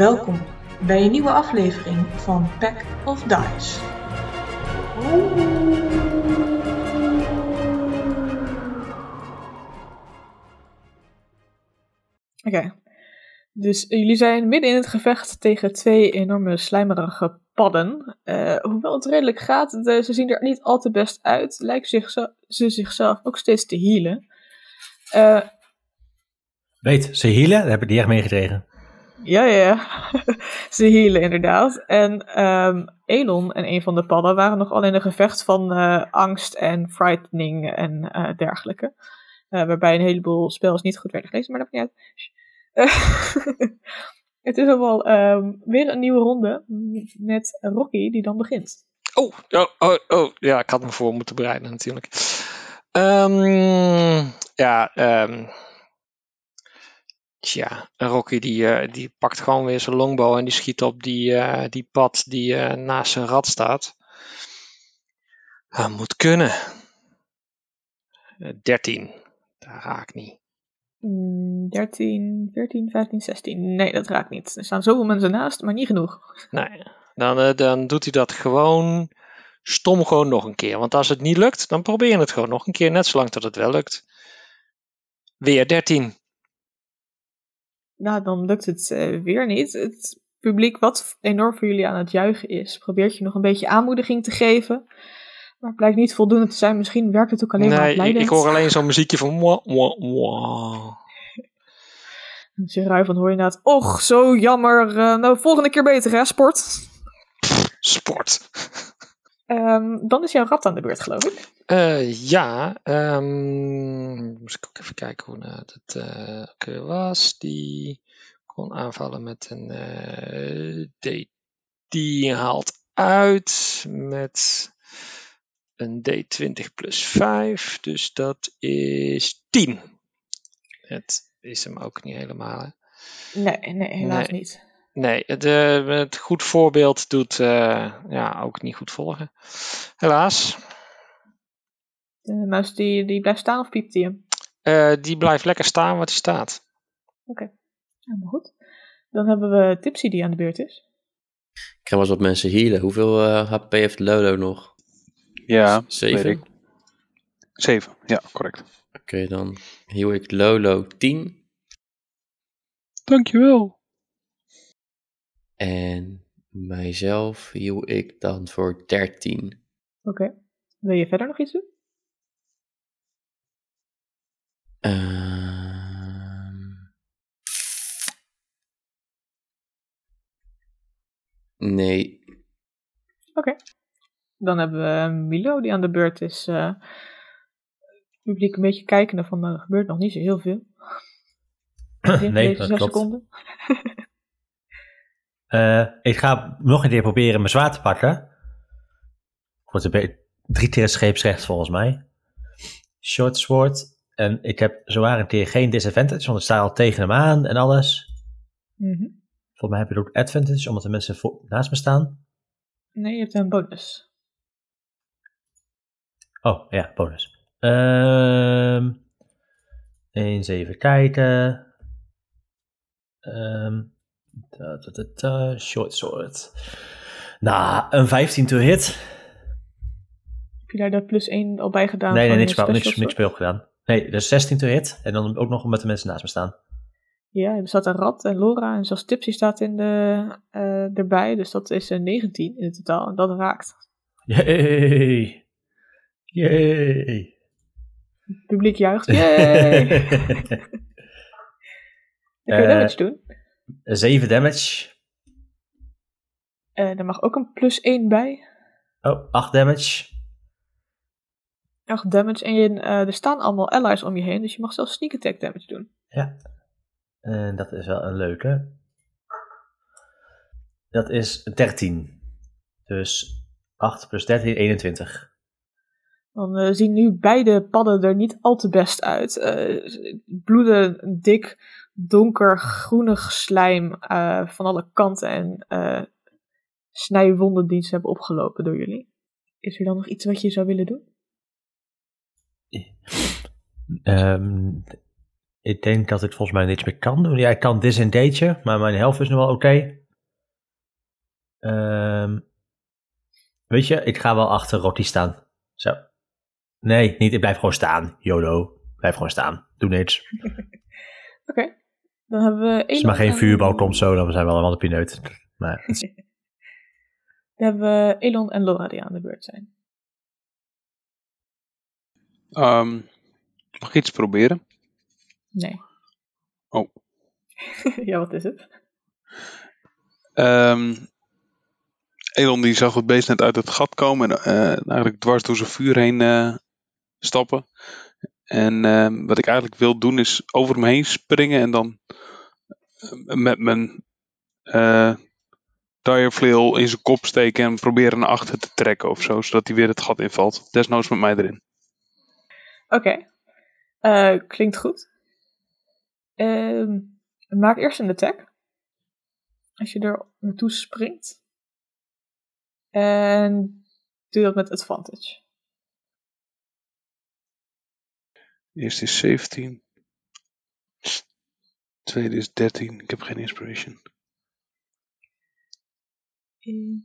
Welkom bij een nieuwe aflevering van Pack of Dice. Oké. Dus jullie zijn midden in het gevecht tegen twee enorme slijmerige padden. Eh, hoewel het redelijk gaat, de- ze zien er niet al te best uit. Lijken zich ze zichzelf ook steeds te healen. Eh, Weet, ze healen, daar heb ik niet echt meegekregen. Ja, ja, ze healen inderdaad. En ehm, Elon en een van de padden waren nog al in een gevecht van eh, angst en frightening en eh, dergelijke. Eh, waarbij een heleboel spels niet goed werden gelezen, maar dat maakt niet het is allemaal ehm, weer een nieuwe ronde met Rocky die dan begint. Oh, oh, oh, oh, ja, ik had me voor moeten bereiden natuurlijk. Ehm, ja, ehm tja, Rocky die, eh, die pakt gewoon weer zijn longbow en die schiet op die, eh, die pad die eh, naast zijn rad staat. Dat moet kunnen. Eh, 13, daar raak ik niet. Mm, 13, 14, 15, 16. Nee, dat raakt niet. Er staan zoveel mensen naast, maar niet genoeg. Nee, dan, dan doet hij dat gewoon stom gewoon nog een keer. Want als het niet lukt, dan probeer je het gewoon nog een keer, net zolang tot het wel lukt. Weer 13. Nou, dan lukt het eh, weer niet. Het publiek, wat enorm voor jullie aan het juichen is, probeert je nog een beetje aanmoediging te geven. Maar het blijkt niet voldoende te zijn. Misschien werkt het ook alleen maar Nee, op ik, hoor alleen zo'n muziekje van mwah, mwah, mwah. Van hoor je inderdaad, och, zo jammer. eh, nou, volgende keer beter hè, sport. Sport. Ehm, dan is jouw rat aan de beurt, geloof ik. Eh, ja, ehm, moest ik ook even kijken hoe nou dat eh, ook weer was. Die kon aanvallen met een eh, D. Die haalt uit met een D20 plus 5. Dus dat is 10. Het is hem ook niet helemaal. Hè? Nee, nee helaas Nee. niet. Nee, het, eh, het goed voorbeeld doet eh, ja, ook niet goed volgen. Helaas. De muis die, die blijft staan of piept die hem? Eh, die blijft lekker staan wat hij staat. Helemaal goed. Dan hebben we Tipsy die aan de beurt is. Ik ga wel eens wat mensen healen. Hoeveel eh, HP heeft Lolo nog? Ja, Zeven? Zeven, ja, correct. Oké, dan heal ik Lolo 10. Dankjewel. En mijzelf heal ik dan voor 13. Oké. Wil je verder nog iets doen? Ehm. Nee. Oké. Dan hebben we Milo die aan de beurt is. eh, het publiek een beetje kijkende van er gebeurt nog niet zo heel veel. In nee, deze dat zes klopt. seconden. Eh, ik ga nog een keer proberen mijn zwaard te pakken. Wordt een beetje drie keer scheepsrecht volgens mij. Short sword. En ik heb zowaar een keer geen disadvantage, want ik sta al tegen hem aan en alles. Mhm. Volgens mij heb je ook advantage, omdat de mensen voor- naast me staan. Nee, je hebt een bonus. Oh, ja, bonus. Ehm eens even kijken. Ehm da, da, da, da, short sword. Nou, een 15 to hit. Heb je daar de plus 1 al bij gedaan? nee, nee, niks, spel, niks, niks speel gedaan. Nee, dus 16 to hit. En dan ook nog met de mensen naast me staan. Ja, er staat een rat en Laura en zelfs Tipsy staat in de, eh, erbij. Dus dat is een 19 in het totaal. En dat raakt. Yay! Het publiek juicht. Dan kun je Eh, damage doen. 7 damage. Eh er mag ook een plus 1 bij. Oh, 8 damage. 8 damage. En je, eh, er staan allemaal allies om je heen. Dus je mag zelfs sneak attack damage doen. Ja. En dat is wel een leuke. Dat is 13. Dus 8 plus 13, 21. Dan eh, zien nu beide padden er niet al te best uit. Eh, bloeden dik, donker, groenig slijm eh, van alle kanten en eh, snijwonden die ze hebben opgelopen door jullie. Is er dan nog iets wat je zou willen doen? Ehm, ik denk dat ik volgens mij niks meer kan doen. Ja, ik kan disengage, maar mijn health is nog wel oké. Ehm, weet je, ik ga wel achter Rotti staan. Zo. Nee, niet. Ik blijf gewoon staan. YOLO. Blijf gewoon staan. Doe niks. Oké. Dan hebben we Als er maar geen en- vuurbal komt zo, dan zijn we allemaal de pineut. Maar Dan hebben we Elon en Laura die aan de beurt zijn. Ehm, mag ik iets proberen? Nee. Oh. ja, wat is het? Ehm, Elon die zag het beest net uit het gat komen en eh, eigenlijk dwars door zijn vuur heen eh, stappen. En ehm, wat ik eigenlijk wil doen is over hem heen springen en dan eh, met mijn direflail in zijn kop steken en proberen naar achter te trekken of zo, zodat hij weer het gat invalt. Desnoods met mij erin. Oké. Eh, klinkt goed. Ehm, maak eerst een attack. Als je er naartoe springt. En doe dat met advantage. Eerste is 17. Tweede is 13. Ik heb geen inspiration. Eh,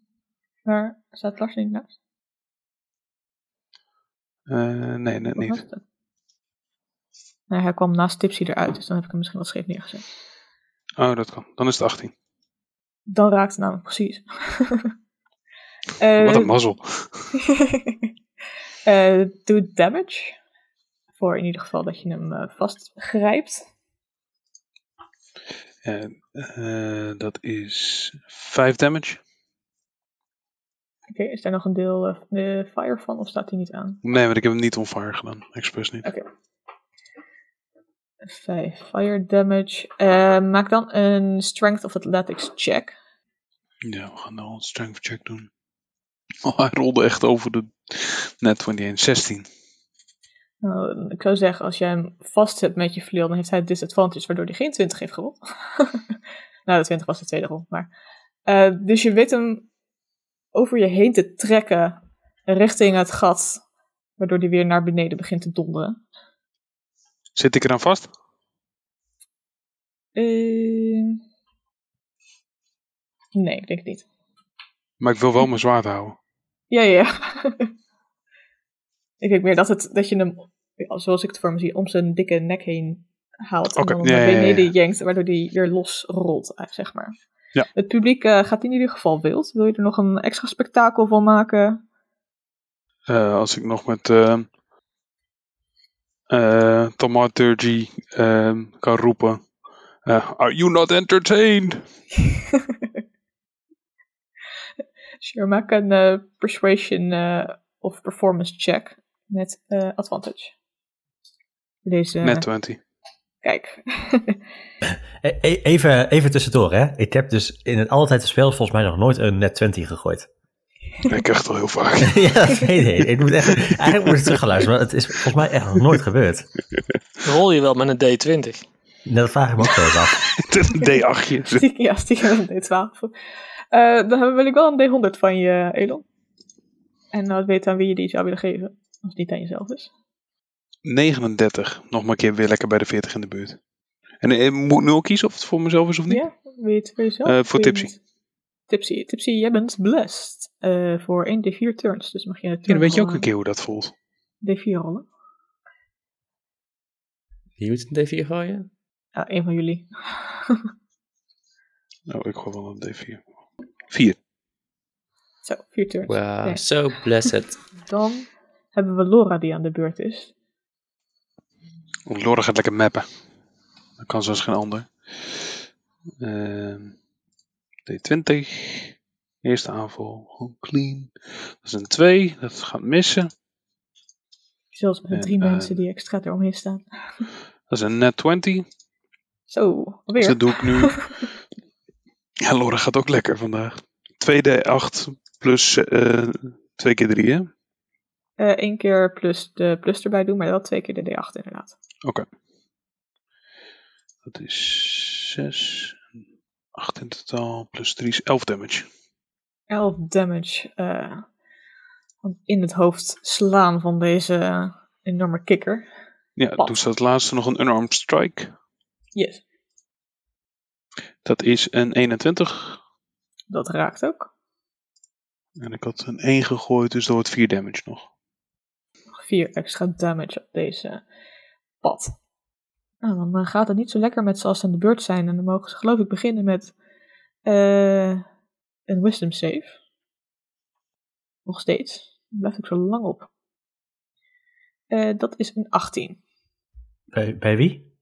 Waar staat Lars niet naast? Eh, nee, net niet. het? Nee, hij kwam naast Tipsy eruit, dus dan heb ik hem misschien wat scheef neergezet. Oh, dat kan. Dan is het 18. Dan raakt het namelijk precies. Eh, Wat een mazzel. eh, doe damage. Voor in ieder geval dat je hem eh, vastgrijpt. En, eh, dat is 5 damage. Oké, is daar nog een deel eh, de fire van of staat die niet aan? Nee, want ik heb hem niet on fire gedaan. Expres niet. Oké. 5 fire damage. Maak dan een strength of athletics check. Ja, we gaan nou een strength check doen. Oh, hij rolde echt over de net 21. 16. Nou, ik zou zeggen, als jij hem vast hebt met je flail, dan heeft hij disadvantage, waardoor hij geen 20 heeft gerold. nou, de 20 was de tweede rol, maar. eh, dus je weet hem over je heen te trekken richting het gat, waardoor hij weer naar beneden begint te donderen. Zit ik eraan vast? Eh, nee, ik denk het niet. Maar ik wil wel mijn zwaard houden. Ja, ja. ja. ik denk meer dat, het, dat je hem, zoals ik het voor me zie, om zijn dikke nek heen haalt. En dan naar beneden jenkt, waardoor hij weer los rolt, eh, zeg maar. Ja. Het publiek eh, gaat in ieder geval wild. Wil je er nog een extra spektakel van maken? Eh, als ik nog met uh, uh, Tomaturgy ehm, kan roepen. Are you not entertained? Sure, maak een persuasion of performance check met advantage. Deze, Net 20. kijk. E- e- even, even tussendoor, hè. Ik heb dus in het altijd spel volgens mij nog nooit een net 20 gegooid. Ik echt al heel vaak. ja, dat weet ik. ik moet echt, eigenlijk moet ik terug gaan luisteren, maar het is volgens mij echt nog nooit gebeurd. Rol je wel met een D20? Nou, dat vraag ik me ook wel eens af. Het is een D8'tje. Stiekem, ja, stiekem een D12. Eh, dan wil ik wel een D100 van je, Elon. En nou weten aan wie je die zou willen geven. Als het niet aan jezelf is. 39. Nog maar een keer weer lekker bij de 40 in de buurt. En ik moet nu ook kiezen of het voor mezelf is of niet? Ja, het voor jezelf? Eh, voor je Tipsy. Tipsy. Tipsy, jij bent blessed. eh, voor 1 D4 turns. Dus mag je Ja, dan weet je ook een turn keer hoe dat voelt. rollen. D4 rollen. Wie moet een D4 gooien? Ja, een van jullie. Nou, ik gooi wel een D4. 4. Zo, 4 turns. Wow, so blessed. Dan hebben we Laura die aan de beurt is. Lore gaat lekker mappen. Dat kan zoals geen ander. Ehm, D20. Eerste aanval. Gewoon clean. Dat is een 2. Dat gaat missen. Zelfs met de drie eh, mensen die extra eromheen staan. Dat is een net 20. Zo, Dus alweer. dat doe ik nu. Ja, Lore gaat ook lekker vandaag. 2D8 plus eh 2 keer 3, hè? Eén Eh, keer plus de plus erbij doen, maar wel twee keer de D8 inderdaad. Oké. Dat is 6. 8 in totaal. Plus 3 is 11 damage. 11 damage eh, in het hoofd slaan van deze enorme kikker. Ja, Pad. doe ze als laatste nog een unarmed strike. Yes, Dat is een 21. dat raakt ook. En ik had een 1 gegooid, dus dat wordt 4 damage nog. 4 extra damage op deze pad. Nou, dan eh, gaat het niet zo lekker met ze als ze aan de beurt zijn. En dan mogen ze geloof ik beginnen met eh, een wisdom save. Nog steeds. Dan blijf ik zo lang op. Eh, dat is een 18. Bij, bij wie?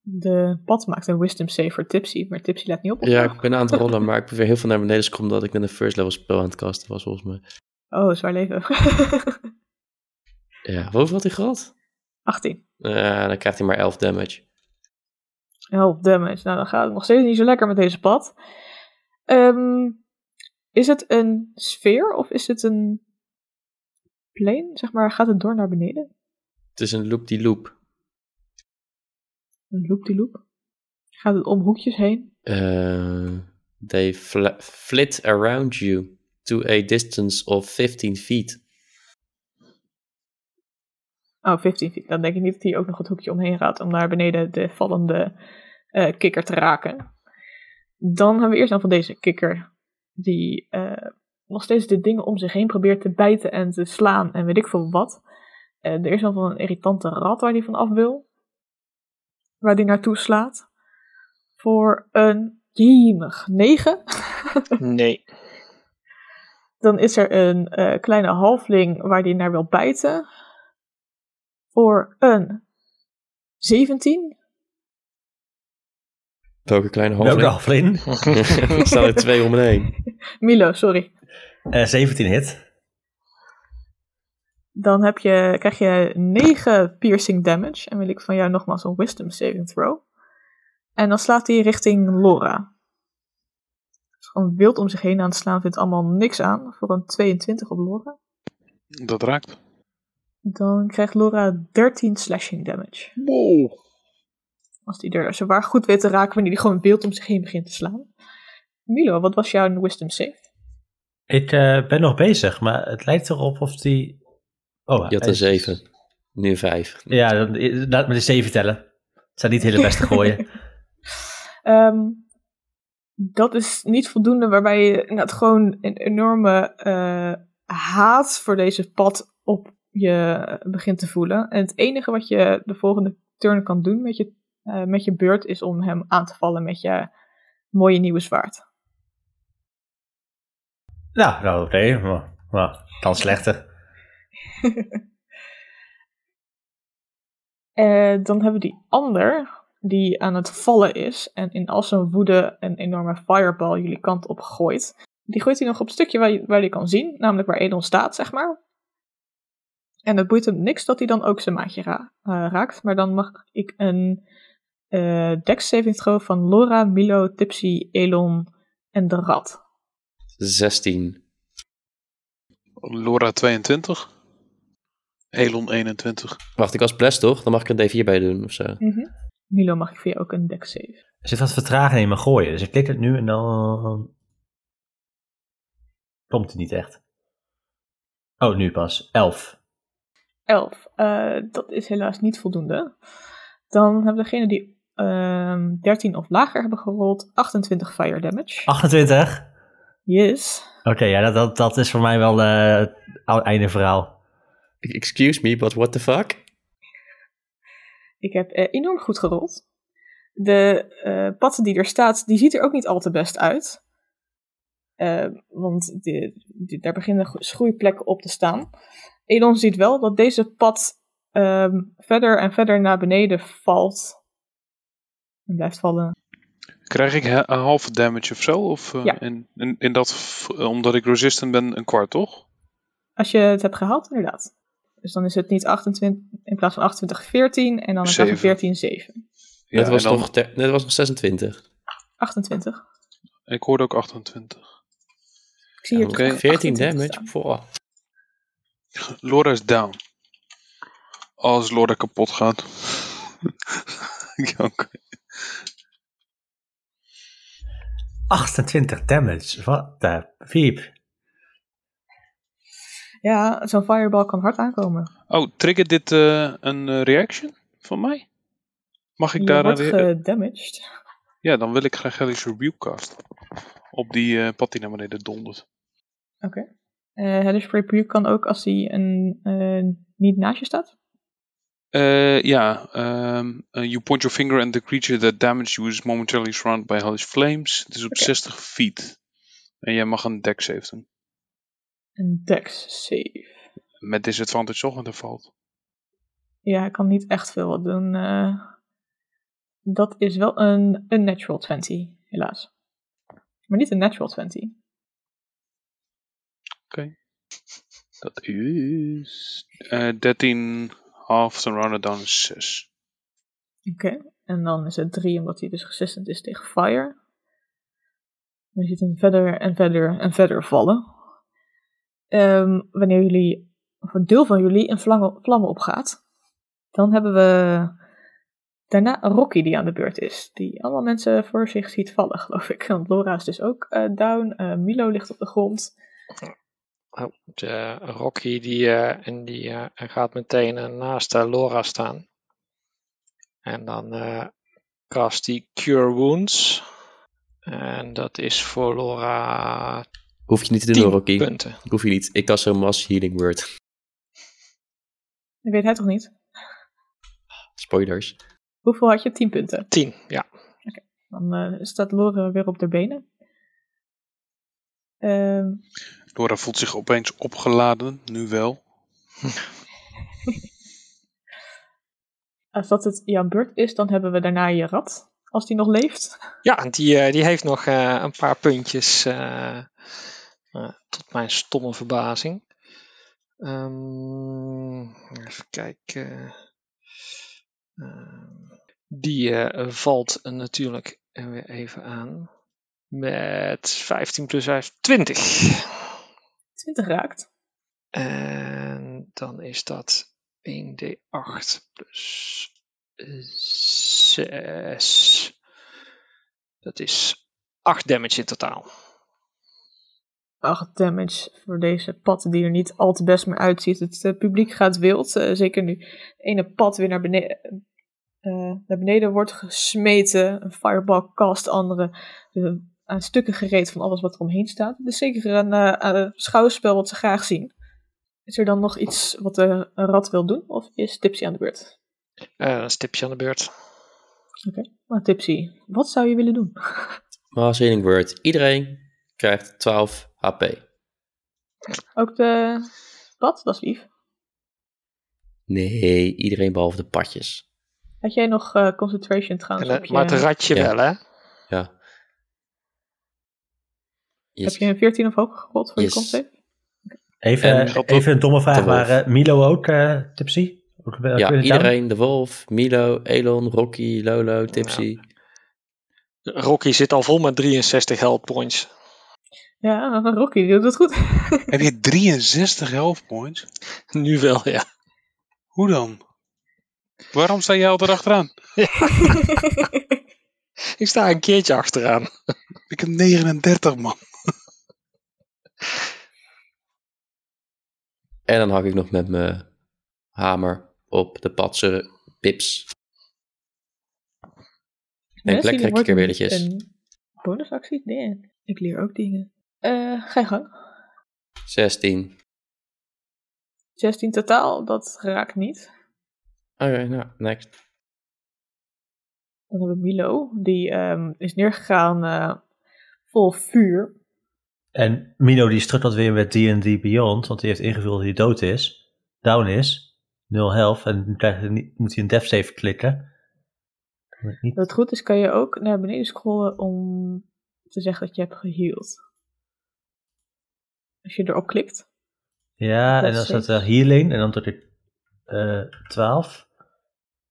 De pad maakt een wisdom save voor Tipsy, maar Tipsy laat niet op. Ja, ik ben aan het rollen, maar ik ben weer heel veel naar beneden gescrollt omdat ik met een first level spel aan het casten was, volgens mij. Oh, zwaar leven. Ja, hoeveel had hij gehad? 18. Eh, dan krijgt hij maar 11 damage. Help damage. Nou, dan gaat het nog steeds niet zo lekker met deze pad. Ehm, is het een sfeer of is het een plane? Zeg maar, gaat het door naar beneden? Het is een loop die loop. Een loop die loop? Gaat het om hoekjes heen? Eh, they fl- flit around you to a distance of 15 feet. Oh, 15 feet. Dan denk ik niet dat hij ook nog het hoekje omheen gaat om naar beneden de vallende eh, kikker te raken. Dan hebben we eerst dan van deze kikker die eh, nog steeds de dingen om zich heen probeert te bijten en te slaan en weet ik veel wat. Eh, er is dan van een irritante rat waar hij van af wil. Waar hij naartoe slaat. Voor een jemig 9. Nee. Dan is er een kleine halfling waar hij naar wil bijten. Voor een 17. Welke kleine Welke halfling? er staan er twee om me heen. Milo, sorry. Eh 17 hit. Dan heb je, krijg je 9 piercing damage. En wil ik van jou nogmaals een wisdom saving throw. En dan slaat hij richting Laura. Is gewoon wild om zich heen aan het slaan, vindt allemaal niks aan. Voor een 22 op Laura. Dat raakt. Dan krijgt Laura 13 slashing damage. Wow. Als die er zwaar goed weet te raken wanneer hij gewoon wild om zich heen begint te slaan. Milo, wat was jouw wisdom save? Ik eh, ben nog bezig, maar het lijkt erop of die... Oh, Je had een is- 7. Nu een 5. Ja, dan, laat me de 7 tellen. Het zijn niet hele beste gooien. Ehm, dat is niet voldoende waarbij je inderdaad gewoon een enorme eh, haat voor deze pad op je begint te voelen. En het enige wat je de volgende turn kan doen met je, eh, met je beurt is om hem aan te vallen met je mooie nieuwe zwaard. nou, nou oké. maar, maar kan slechter. Eh, dan hebben we die ander die aan het vallen is en in al zijn woede een enorme fireball jullie kant op gooit. Die gooit hij nog op het stukje waar je, waar je kan zien, namelijk waar Edon staat, zeg maar. En het boeit hem niks dat hij dan ook zijn maatje ra- eh, raakt, maar dan mag ik een eh dex saving throw van Laura, Milo, Tipsy, Elon en de rat. 16. Laura 22. Elon 21. Wacht, ik was blessed toch? Dan mag ik een D4 bij doen of zo. Milo mag ik voor je ook een dex save. Er zit wat vertraging in mijn gooien, dus ik klik het nu en dan... Komt het niet echt. Oh, nu pas. 11. 11. Eh, dat is helaas niet voldoende. Dan hebben we degene die ehm 13 of lager hebben gerold 28 fire damage. 28? Yes. Oké, ja, dat, dat, dat is voor mij wel eh, het einde verhaal. Excuse me, but what the fuck? Ik heb eh, enorm goed gerold. De eh pad die er staat, die ziet er ook niet al te best uit. Eh, want die- daar beginnen gro- groeiplekken op te staan. Elon ziet wel dat deze pad ehm, verder en verder naar beneden valt. En blijft vallen. Krijg ik een halve damage of zo? Of, eh, Ja. in, in, in dat, omdat ik resistant ben, een kwart, toch? Als je het hebt gehaald, inderdaad. Dus dan is het niet 28, in plaats van 28, 14 en dan in plaats van Zeven. 14, 7. Ja, net, was dan- nog ter- net was nog 26. 28. Ik hoorde ook 28. Ik zie hier Oké. toch 14 28 damage. staan. Laura is down. Als Laura kapot gaat. Ja, oké. 28 damage. Wat de piep. Ja, zo'n fireball kan hard aankomen. Oh, triggert dit eh, een eh, reaction van mij? Mag ik Je daar wordt een rea- gedamaged. Ja, dan wil ik graag Hellish Rebuke casten. Op die eh pad die naar beneden dondert. Oké. Eh Hellish Rebuke kan ook als hij een, eh, niet naast je staat. Eh, ja, ehm, eh, you point your finger and the creature that damaged you is momentarily surrounded by hellish flames. Het is op Oké. 60 feet. En jij mag een deck save doen. Een dex save. Met disadvantage toch, want er valt. Ja, ik kan niet echt veel wat doen. eh. dat is wel een unnatural 20, helaas. Maar niet een natural 20. Dat is eh 13 half en rounded down is 6. Oké. En dan is het 3 omdat hij dus resistant is tegen fire. Dan ziet hem verder en verder en verder vallen. Ehm, wanneer jullie, of een deel van jullie, in vlammen, vlammen opgaat, dan hebben we daarna Rocky die aan de beurt is. Die allemaal mensen voor zich ziet vallen, geloof ik. Want Laura is dus ook eh, down. eh, Milo ligt op de grond. Oh, de Rocky die, eh, en die eh, gaat meteen eh, naast Laura staan. En dan eh cast die Cure Wounds. En dat is voor Laura Hoef je niet te doen, 10 hoor, Rocky. punten. Hoef je niet. Ik kan zo'n mass healing word. Dat weet hij toch niet? Spoilers. Hoeveel had je? 10 punten. 10, ja. Dan eh, staat Laura weer op de benen. Ehm, Laura voelt zich opeens opgeladen, nu wel. als dat het jouw beurt is, dan hebben we daarna je rat. Als die nog leeft. Ja, die, eh, die heeft nog eh, een paar puntjes. eh, tot mijn stomme verbazing. Ehm, even kijken. Ehm, die valt natuurlijk er weer even aan. Met 15 plus 5, 20. 20 raakt. En dan is dat 1d8 plus 6. Dat is 8 damage in totaal. 8 damage voor deze pad die er niet al te best meer uitziet. Het eh, publiek gaat wild. eh, zeker nu het ene pad weer naar beneden, eh, naar beneden wordt gesmeten. Een fireball cast andere aan stukken gereed van alles wat er omheen staat. Het is zeker een eh, eh, schouwspel wat ze graag zien. Is er dan nog iets wat de rat wil doen? Of is Tipsy aan de beurt? Eh een stipje aan de beurt. Oké, maar Tipsy, wat zou je willen doen? Mass healing word. Iedereen krijgt 12 HP. Ook de pad, dat is lief. Nee, iedereen behalve de padjes. Had jij nog eh, concentration En, trouwens? eh, op je, maar het ratje Ja. wel, hè? Ja. Heb je een 14 of hoger gerold voor Yes. je concept? Even, En- even een domme vraag, De maar eh, Milo ook eh, tipsy? Ook, ook Ja, de iedereen. De Wolf, Milo, Elon, Rocky, Lolo, Tipsy. Rocky zit al vol met 63 health points. Ja, Rocky, doet het goed. Heb je 63 health points? Nu wel, ja. Hoe dan? Waarom sta jij altijd achteraan? Ik sta een keertje achteraan. Ik heb 39 man. En dan hak ik nog met mijn hamer op de patse pips. En wordt kikkerbilletjes. Een bonusactie? Nee, ik leer ook dingen. Eh, ga je gang. 16. 16 totaal, dat raakt niet. Oké, nou, next. Dan hebben we Milo, die ehm, is neergegaan eh, vol vuur. En Milo die struttelt weer met D&D Beyond, want die heeft ingevuld dat hij dood is, down is, 0 health, en dan krijgt hij niet, moet hij een death save klikken. Niet, het goed is, kan je ook naar beneden scrollen om te zeggen dat je hebt geheeld. Als je erop klikt. ja, en dan staat er healing, en dan tot ik eh 12.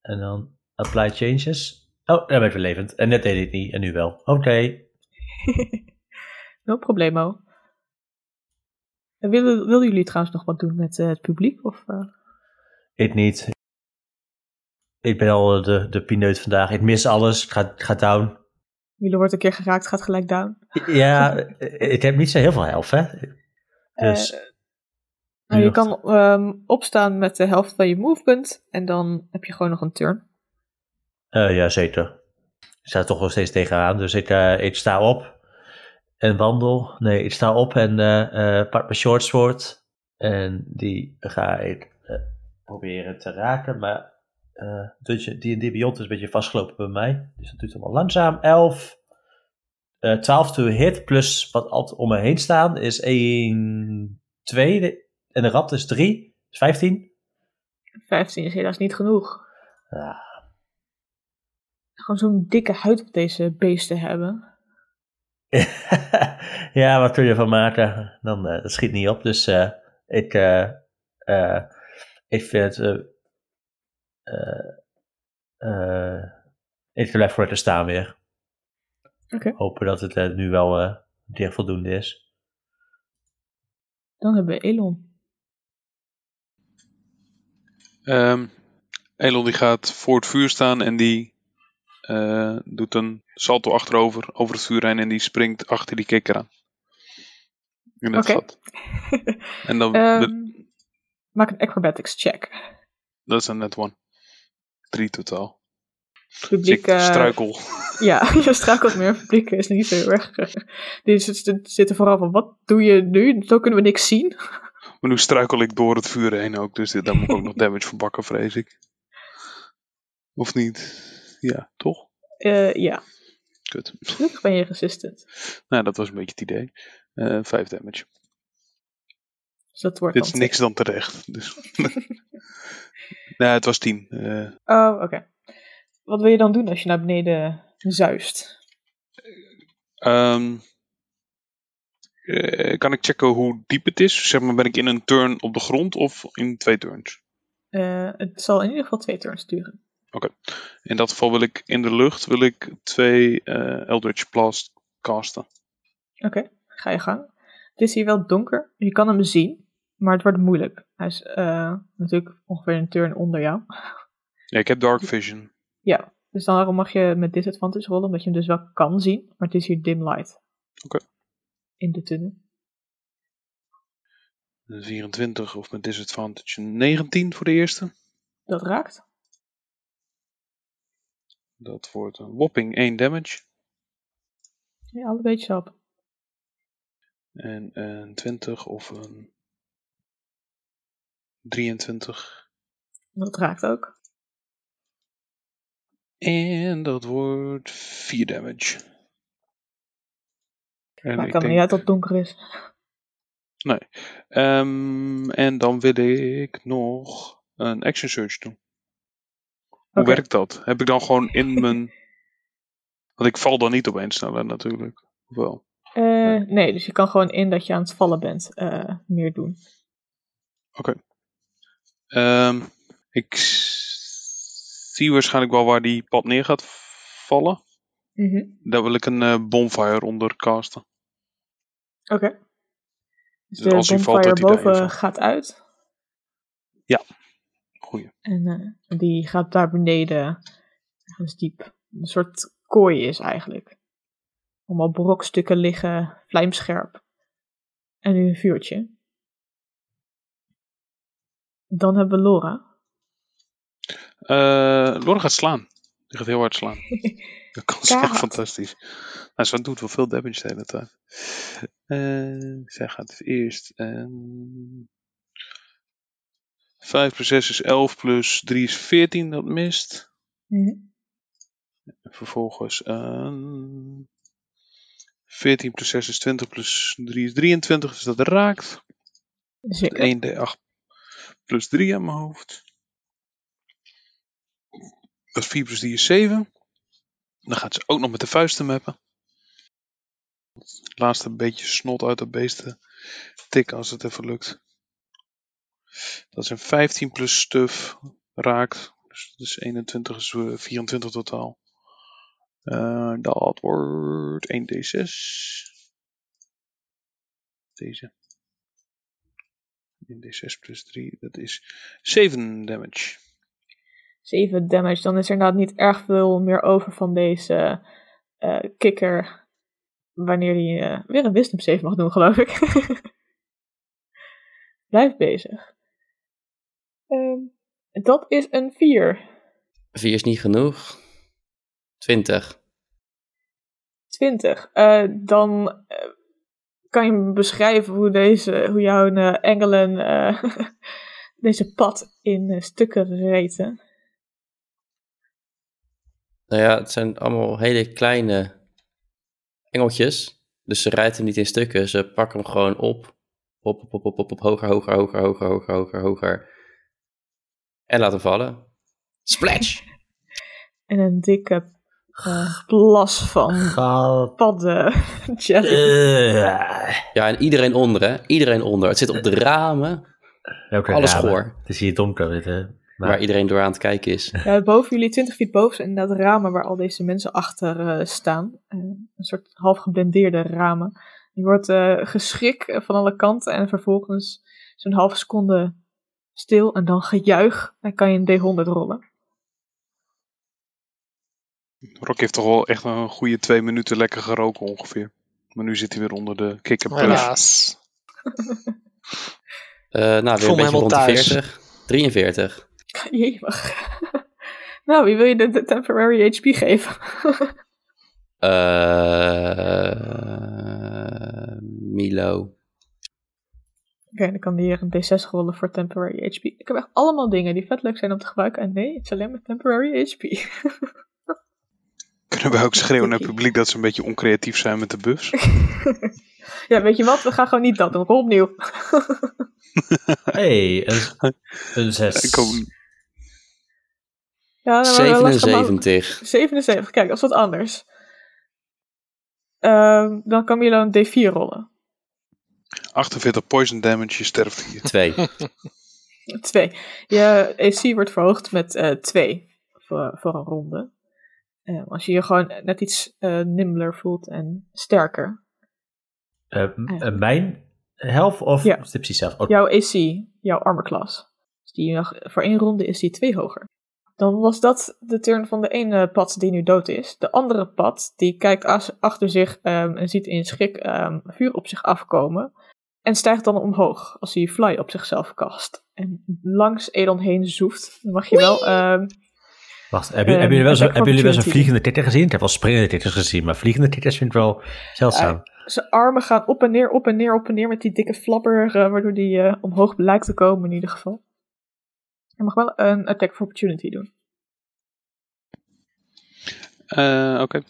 En dan apply changes. Oh, daar ben ik weer levend. En net deed ik het niet, en nu wel. Oké. no problemo. En willen, willen jullie trouwens nog wat doen met eh, het publiek? Of, eh? Ik niet. Ik ben al de, de pineut vandaag. Ik mis alles. Ik ga, down. Jullie wordt een keer geraakt, gaat gelijk down. Ja, ik heb niet zo heel veel health, hè. Dus Eh, Nou, je kan ehm, opstaan met de helft van je movement en dan heb je gewoon nog een turn. Eh, ja, zeker. Ik sta er toch nog steeds tegenaan. Dus ik, eh, ik sta op en wandel. Nee, ik sta op en eh, eh, pak mijn shortsword. En die ga ik eh, proberen te raken. Maar eh Dungeon- D&D Beyond is een beetje vastgelopen bij mij. Dus dat doet allemaal langzaam. 11. eh 12 to hit. Plus wat altijd om me heen staan is 1, 2. En de rat is 3. Is 15. 15 is helaas niet genoeg. Ja. Gewoon zo'n dikke huid op deze beesten hebben. ja, wat kun je van maken? Dan eh, dat schiet niet op. Dus eh, ik, eh, eh, ik vind het. eh, eh, eh, ik blijf voor te staan weer. Oké. Hopen dat het nu wel eh dicht voldoende is. Dan hebben we Elon. Ehm Elon die gaat voor het vuur staan en die eh, doet een salto achterover over het vuur heen en die springt achter die kikker aan. In het Oké. gat. En dan, Ehm, de- maak een acrobatics check. dat is een net one. Drie totaal. Publiek, eh, struikel. Ja, je struikelt meer. Publiek is niet zo heel erg. eh, Die zit- zitten vooral van, wat doe je nu? Zo kunnen we niks zien. Maar nu struikel ik door het vuur heen ook, dus dit, daar moet ik ook nog damage van bakken, vrees ik. Of niet? Ja, toch? Eh, ja, Kut. gelukkig ben je resistant. Nou, dat was een beetje het idee. Eh vijf damage. Dus dat wordt Dit is niks dan terecht. Dus. nee, het was tien. Eh, Oh, oké. Wat wil je dan doen als je naar beneden zuist? Ehm, eh, kan ik checken hoe diep het is? Zeg maar, ben ik in een turn op de grond of in twee turns? Het zal in ieder geval twee turns duren. In dat geval wil ik in de lucht wil ik twee eh, Eldritch Blast casten. Oké, ga je gang. Het is hier wel donker. Je kan hem zien, maar het wordt moeilijk. Hij is eh, natuurlijk ongeveer een turn onder jou. Ja, ik heb Dark Vision. Ja, dus daarom mag je met disadvantage rollen, omdat je hem dus wel kan zien. Maar het is hier dim light. Oké. In de tunnel. Een 24 of met disadvantage een 19 voor de eerste. Dat raakt. Dat wordt een whopping 1 damage. Ja, alle beetje op. En een 20 of een 23. Dat raakt ook. En dat wordt 4 damage. En Maar ik kan denk- niet uit dat het donker is. Ehm, en dan wil ik nog een action search doen. Hoe Oké. werkt dat? Heb ik dan gewoon in mijn. Want ik val dan niet opeens sneller natuurlijk. Of wel? Eh, nee, dus je kan gewoon in dat je aan het vallen bent eh, meer doen. Ehm, ik zie waarschijnlijk wel waar die pad neer gaat vallen. Mhm. Daar wil ik een eh, bonfire onder casten. Oké. Dus Dus de als valt, bonfire daarin boven valt. gaat uit. En eh, die gaat daar beneden ergens diep. Een soort kooi is eigenlijk. Allemaal brokstukken liggen, vlijmscherp. En nu een vuurtje. Dan hebben we Laura. Eh Lorne gaat slaan. Die gaat heel hard slaan. Dat kan ze echt fantastisch. Nou, ze doet wel veel damage de hele tijd. Eh, zij gaat eerst. ehm 5 plus 6 is 11 plus 3 is 14, dat mist. En vervolgens ehm 14 plus 6 is 20 plus 3 is 23, dus dat raakt. Zeker. 1 d8 plus 3 aan mijn hoofd. Dat is 4 plus 3 is 7. Dan gaat ze ook nog met de vuisten mappen. Het laatste beetje snot uit dat beest te tikken als het even lukt. Dat is een 15 plus stuff raakt. Dus is 21 is eh, 24 totaal. Eh, dat wordt 1d6. Deze. 1d6 plus 3, dat is 7 damage. 7 damage. Dan is er inderdaad niet erg veel meer over van deze eh, kikker. Wanneer hij eh, weer een wisdom save mag doen, geloof ik. blijft bezig. Ehm, dat is een 4. 4 is niet genoeg. 20. 20. Eh, dan eh, kan je me beschrijven hoe, deze, hoe jouw eh, engelen deze pad in stukken reten. Nou ja, het zijn allemaal hele kleine engeltjes. Dus ze rijden niet in stukken. Ze pakken hem gewoon op. Op, op, op, op, op, op. Hoger, hoger, hoger, hoger, hoger, hoger, hoger. En laten vallen. Splash! En een dikke eh, plas van padden jelly. Eh. Ja, en iedereen onder, hè? Iedereen onder. Het zit op de ramen Welke Alles ramen? goor. Het is hier donker. Maar, waar iedereen door aan het kijken is. Ja, boven jullie, 20 feet boven, zijn inderdaad ramen waar al deze mensen achter eh, staan. Een soort half geblendeerde ramen. Je wordt eh, geschrik van alle kanten en vervolgens zo'n halve seconde stil en dan gejuich. Dan kan je een D100 rollen. Rock heeft toch wel echt een goede twee minuten lekker geroken ongeveer. Maar nu zit hij weer onder de plus. Helaas. Eh, nou, weer voel een beetje rond de thuis. 40. 43. Jemig. nou, wie wil je de, de temporary HP geven? Eh Milo. Oké, dan kan die hier een D6 rollen voor temporary HP. Ik heb echt allemaal dingen die vet leuk zijn om te gebruiken. En nee, het is alleen maar temporary HP. Kunnen we ook schreeuwen naar het publiek dat ze een beetje oncreatief zijn met de buffs? ja, weet je wat? We gaan gewoon niet dat doen. Rol opnieuw. hey, een, een zes. Ik kom, Ja, dan maar- maar- 77. 77, kijk, dat is wat anders. Ehm, dan kan Milo een D4 rollen. 48 poison damage, je sterft hier. 2. 2. Je AC wordt verhoogd met 2 voor, voor een ronde. Eh, als je je gewoon net iets eh nimmeler voelt en sterker. Mijn helft of Ja. precies zelf? Oh, Jouw AC, jouw armor class. Dus die nog, voor één ronde is die 2 hoger. Dan was dat de turn van de ene pad die nu dood is. De andere pad, die kijkt achter zich ehm, en ziet in schrik ehm, vuur op zich afkomen. En stijgt dan omhoog als hij fly op zichzelf kast. En langs Edon heen zoeft. Dan mag je wel... ehm, Wacht, hebben, hebben jullie wel zo, hebben jullie wel zo'n vliegende titter gezien? Ik heb wel springende titters gezien, maar vliegende titters vind ik wel zeldzaam. zijn armen gaan op en neer, op en neer, op en neer met die dikke flapper, eh, waardoor die eh, omhoog lijkt te komen in ieder geval. Je mag wel een attack for opportunity doen. Eh, Oké.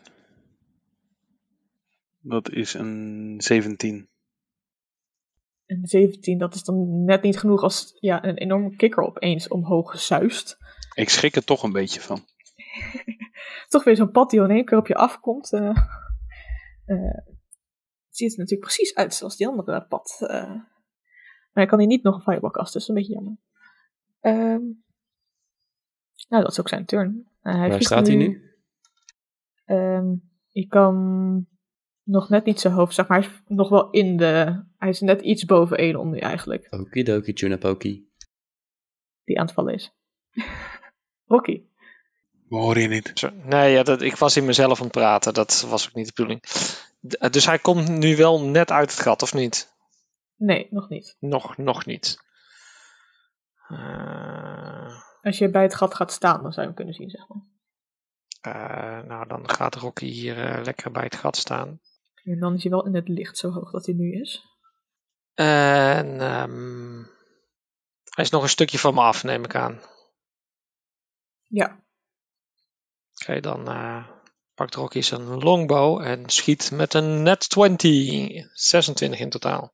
Dat is een 17. En 17, dat is dan net niet genoeg als ja, een enorme kikker opeens omhoog zuist. Ik schrik er toch een beetje van. Toch weer zo'n pad die in één keer op je afkomt. eh eh, het ziet er natuurlijk precies uit zoals die andere pad. eh. maar ik kan hier niet nog een fireball kasten, dus dat is een beetje jammer. Ehm, nou, dat is ook zijn turn. Hij Waar staat hij nu? Ehm, je kan nog net niet zo hoofd, zeg maar. Hij is nog wel in de. Hij is net iets boven Elon nu eigenlijk. Okidoki, Junapoki. Die aan het vallen is. Rocky. We horen je niet. Zo, nee, ja, dat, ik was in mezelf aan het praten. Dat was ook niet de bedoeling. D- eh, dus hij komt nu wel net uit het gat, of niet? Nee, nog niet. Nog, nog niet. Eh, Als je bij het gat gaat staan, dan zou je hem kunnen zien, zeg maar. eh, nou, dan gaat Rocky hier eh, lekker bij het gat staan. En dan is hij wel in het licht zo hoog dat hij nu is. En ehm, hij is nog een stukje van me af, neem ik aan. Ja. Oké, dan pakt Rocky zijn longbow en schiet met een net 20. 26 in totaal.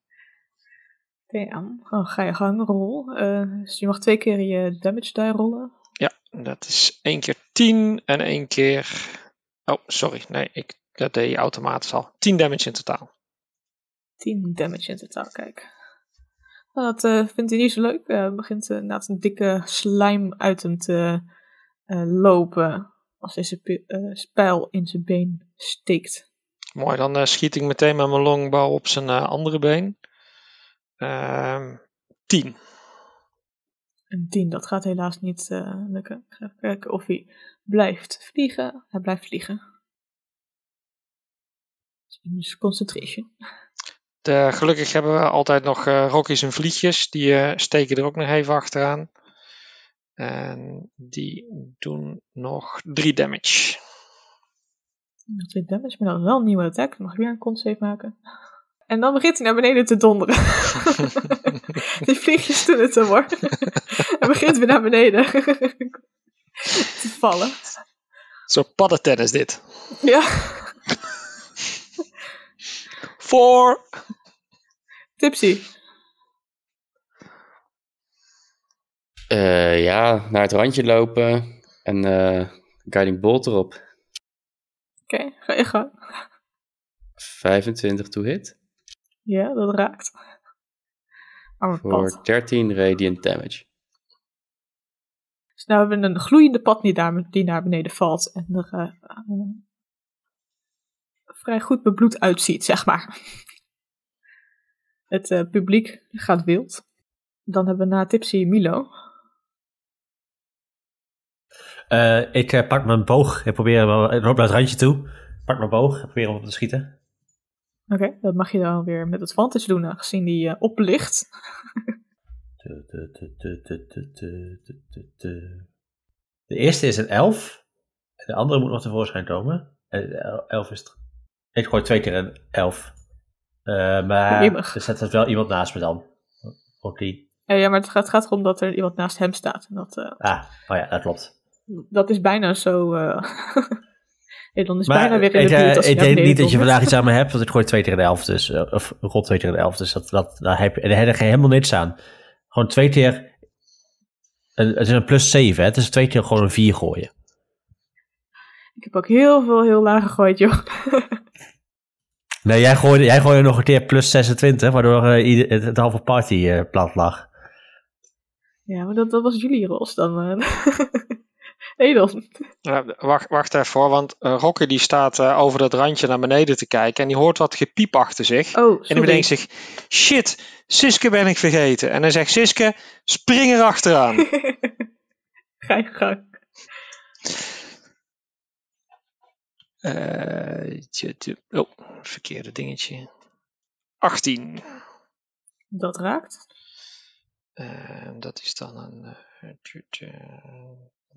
Oké, aan. Dan ga je gang, rol. Eh, dus je mag twee keer je damage die rollen. Ja, dat is één keer 10 en één keer. Oh, sorry. Nee, ik, dat deed je automatisch al. 10 damage in totaal. 10 damage in totaal, kijk. Nou, dat eh, vindt hij niet zo leuk. Hij begint uh, inderdaad een dikke slime uit hem te eh, lopen. Als deze pi- eh, spijl in zijn been steekt. Mooi, dan eh, schiet ik meteen met mijn longbow op zijn eh, andere been. Ehm 10. Een 10, dat gaat helaas niet eh, lukken. Ik ga even kijken of hij blijft vliegen. Hij blijft vliegen. Dus concentration. De, gelukkig hebben we altijd nog Rockies en Vliegjes. Die eh, steken er ook nog even achteraan. En die doen nog 3 damage. Twee damage, maar dan wel een nieuwe attack. Mag ik weer een con save maken? En dan begint hij naar beneden te donderen. Die vliegjes doen het zo hoor. Hij begint weer naar beneden te vallen. Zo paddentennis dit. Ja, Voor. tipsy. Eh, ja, naar het randje lopen en eh, Guiding Bolt erop. Oké, ga je gang. 25 to hit Ja, dat raakt. Arme voor pad. 13 radiant damage. Dus nou hebben we een gloeiende pad die, daar, die naar beneden valt. En er eh, eh, vrij goed bebloed uitziet, zeg maar. Het eh, publiek gaat wild. Dan hebben we na Tipsy Milo. Eh, ik pak mijn boog en probeer wel, ik loop naar het randje toe. Pak mijn boog en probeer hem op te schieten. Oké, dat mag je dan weer met het vantage doen, aangezien die eh, oplicht. De eerste is een elf. En de andere moet nog tevoorschijn komen. Eh, elf is. Ik gooi twee keer een elf. Uh, maar oh, er zet wel iemand naast me dan. Oké. ja, maar het gaat, gaat erom dat er iemand naast hem staat. En dat, ah, oh ja, dat klopt. Dat is bijna zo. eh Elon is Maar bijna weer in ik, de eh, als ik denk niet dat je vandaag iets aan me hebt, want ik gooi twee keer een 11. Dus, eh, of rond twee keer een 11. Dus dat, dat, daar heb je, daar heb je helemaal niks aan. Gewoon twee keer. Het is een plus 7, hè? Het is twee keer gewoon een 4 gooien. Ik heb ook heel veel heel laag gegooid, joh. Nee, jij gooide, jij gooide nog een keer plus 26, waardoor ieder, het, het halve party eh, plat lag. Ja, maar dat, dat was jullie rols dan. eh. Elon. Ja, wacht, wacht even hoor, want eh Rokke die staat eh, over dat randje naar beneden te kijken en die hoort wat gepiep achter zich. Oh, En die bedenkt zich, shit, Siske ben ik vergeten. En dan zegt Siske, spring er achteraan. Ga je gang. Eh, tje, tje. oh, verkeerde dingetje. 18. Dat raakt. Eh, dat is dan een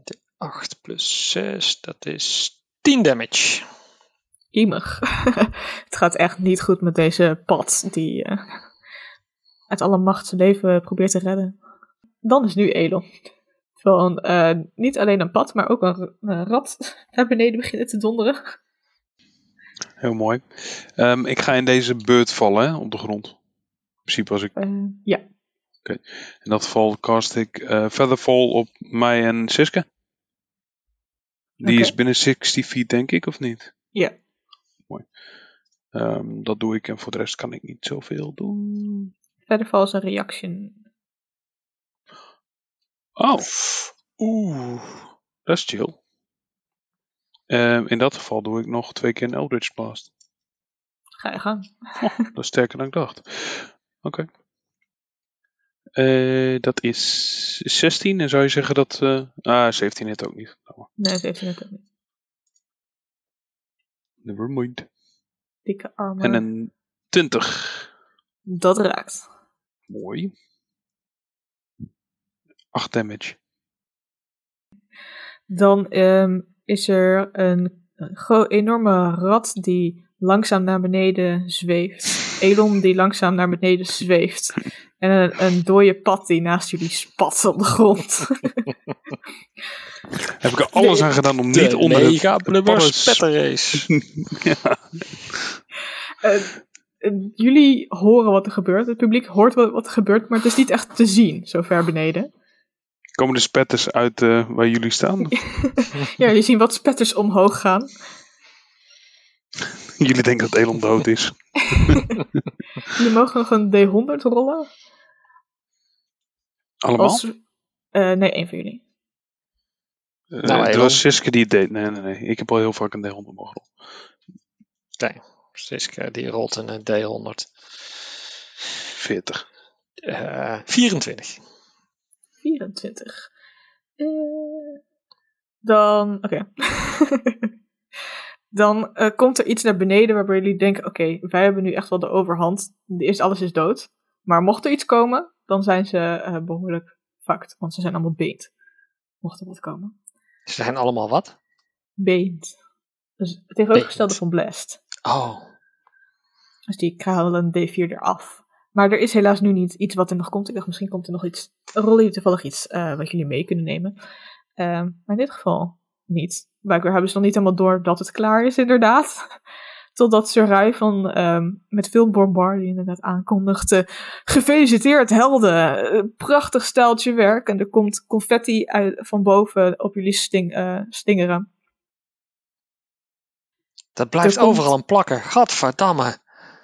de 8 plus 6, dat is 10 damage. Iemig. het gaat echt niet goed met deze pad die eh, uit alle macht zijn leven probeert te redden. Dan is nu Elon. Terwijl een, eh, niet alleen een pad, maar ook een, een rat naar beneden beginnen te donderen. Heel mooi. Ehm, ik ga in deze beurt vallen hè, op de grond. In principe als ik Eh, ja, in dat geval cast ik eh Featherfall op mij en Siske. Die is binnen 60 feet denk ik, of niet? Ja. Mooi. Ehm, dat doe ik en voor de rest kan ik niet zoveel doen. verder valt een reaction. Oh. Oeh. Dat is chill. Ehm, in dat geval doe ik nog twee keer een Eldritch Blast. Ga je gang. Dat is sterker dan ik dacht. Oké. Eh, dat is 16 en zou je zeggen dat... eh ah, 17 het ook niet. Oh, Nee, ze heeft het ook niet. never mind. Dikke armen. En een 20. Dat raakt. Mooi. 8 damage. Dan ehm, is er een, enorme rat die langzaam naar beneden zweeft. Elon die langzaam naar beneden zweeft. En een, een dode pad die naast jullie spat op de grond. Heb ik er alles aan gedaan om niet de onder het mega ja. Eh, eh, jullie horen wat er gebeurt. Het publiek hoort wat, wat er gebeurt, maar het is niet echt te zien, zo ver beneden. Komen de spetters uit eh, waar jullie staan? Ja, jullie zien wat spetters omhoog gaan. jullie denken dat Elon dood is. Jullie mogen nog een D100 rollen. Allemaal? Als, eh, nee, één van jullie. Eh, Nou, het was Siske die het deed. Nee, nee, nee. Ik heb al heel vaak een D100 mogen rollen. Nee, Siske die rolt een eh, D100. 40. Eh 24. 24. Eh, dan, oké. dan eh, komt er iets naar beneden waarbij jullie denken: oké, wij hebben nu echt wel de overhand. Eerst alles is dood. Maar mocht er iets komen, dan zijn ze eh, behoorlijk fucked. Want ze zijn allemaal beend. Mocht er wat komen. Ze zijn allemaal wat? Beend. Dus het tegenovergestelde van blast. Oh, Dus die kralen een D4 eraf. Maar er is helaas nu niet iets wat er nog komt. Ik dacht, misschien komt er nog iets. Rol je toevallig iets eh, wat jullie mee kunnen nemen. Ehm, maar in dit geval niet. Blijkbaar hebben ze nog niet helemaal door dat het klaar is, inderdaad. Totdat Sarai van ehm, met veel bombardie inderdaad aankondigt. eh, gefeliciteerd, helden! Eh, prachtig stijltje werk. En er komt confetti uit, van boven op jullie sting, eh, stingeren. dat blijft Er komt- overal een plakken. Gadverdamme.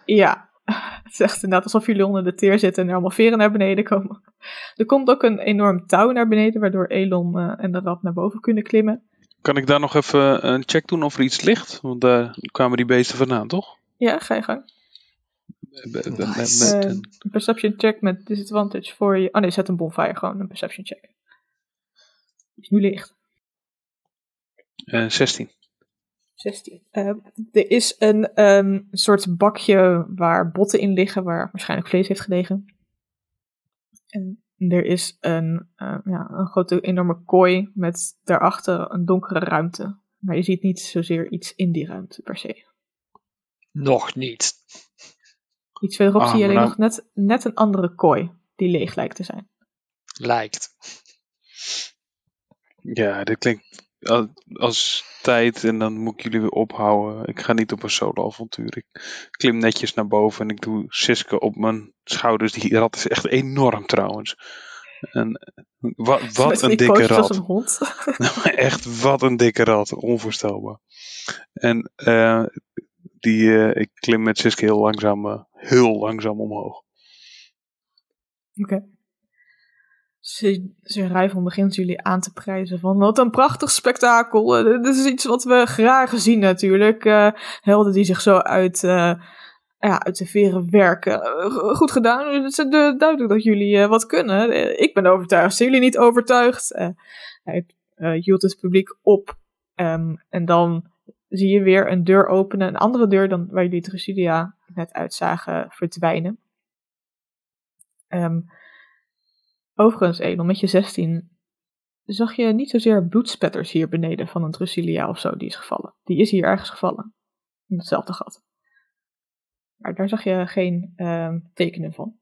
Ja, het is echt inderdaad alsof jullie onder de teer zitten en er allemaal veren naar beneden komen. Er komt ook een enorm touw naar beneden, waardoor Elon eh, en de rat naar boven kunnen klimmen. Kan ik daar nog even een check doen of er iets ligt? Want daar kwamen die beesten vandaan, toch? Ja, ga je gang. Nice. Eh, een- perception check met disadvantage voor je. Oh nee, zet een bonfire gewoon, een perception check. Is nu licht. eh, 16. 16. Eh, er is een ehm, soort bakje waar botten in liggen, waar waarschijnlijk vlees heeft gelegen. En er is een, eh, ja, een grote, enorme kooi met daarachter een donkere ruimte. Maar je ziet niet zozeer iets in die ruimte per se. Nog niet. Iets verderop Ah, zie je alleen nou- nog net, net een andere kooi die leeg lijkt te zijn. Lijkt. Ja, dit klinkt als, tijd en dan moet ik jullie weer ophouden. Ik ga niet op een solo-avontuur. Ik klim netjes naar boven en ik doe Siske op mijn schouders. Die rat is echt enorm trouwens. En wat, wat een dikke als rat. een hond. Echt, wat een dikke rat. Onvoorstelbaar. En eh, die, eh, ik klim met Siske heel langzaam, eh, heel langzaam omhoog. Oké. Ze Rijvan begint jullie aan te prijzen van wat een prachtig spektakel. Eh, Dit is iets wat we graag zien natuurlijk. Eh, helden die zich zo uit, eh, ja, uit de veren werken. Go- goed gedaan. Het is duidelijk dat jullie wat kunnen. Ik ben overtuigd. Zijn jullie niet overtuigd? Hij hield het publiek op. Ehm, en dan zie je weer een deur openen. Een andere deur dan waar jullie Drusidia net uit zagen verdwijnen. Ehm, overigens, Elon, met je 16 zag je niet zozeer bloedspetters hier beneden van een Drusilia of zo die is gevallen. Die is hier ergens gevallen. In hetzelfde gat. Maar daar zag je geen ehm, tekenen van.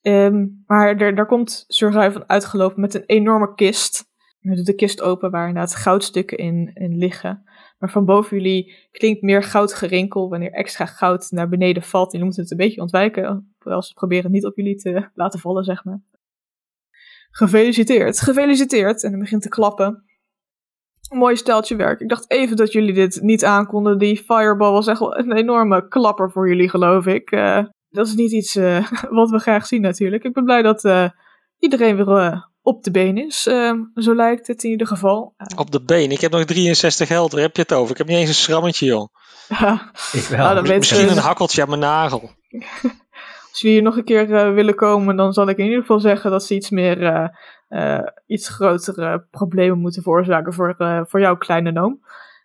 Ehm, maar er, daar komt Surrui van uitgelopen met een enorme kist. Hij doet de kist open waar inderdaad goudstukken in, in liggen. Maar van boven jullie klinkt meer goudgerinkel wanneer extra goud naar beneden valt. Jullie moeten het een beetje ontwijken, terwijl ze proberen niet op jullie te laten vallen, zeg maar. Gefeliciteerd, gefeliciteerd. En hij begint te klappen. Mooi steltje werk. Ik dacht even dat jullie dit niet aankonden. Die fireball was echt wel een enorme klapper voor jullie, geloof ik. Eh, dat is niet iets eh, wat we graag zien natuurlijk. Ik ben blij dat eh, iedereen weer op de been is. Eh, zo lijkt het in ieder geval. Eh, Op de been. Ik heb nog 63 geld. Daar heb je het over. Ik heb niet eens een schrammetje, joh. Ik wel. Nou, dan Misschien een hakkeltje aan mijn nagel. Als jullie hier nog een keer eh, willen komen, dan zal ik in ieder geval zeggen dat ze iets meer, eh, eh, iets grotere problemen moeten veroorzaken voor, eh, voor jouw kleine noom.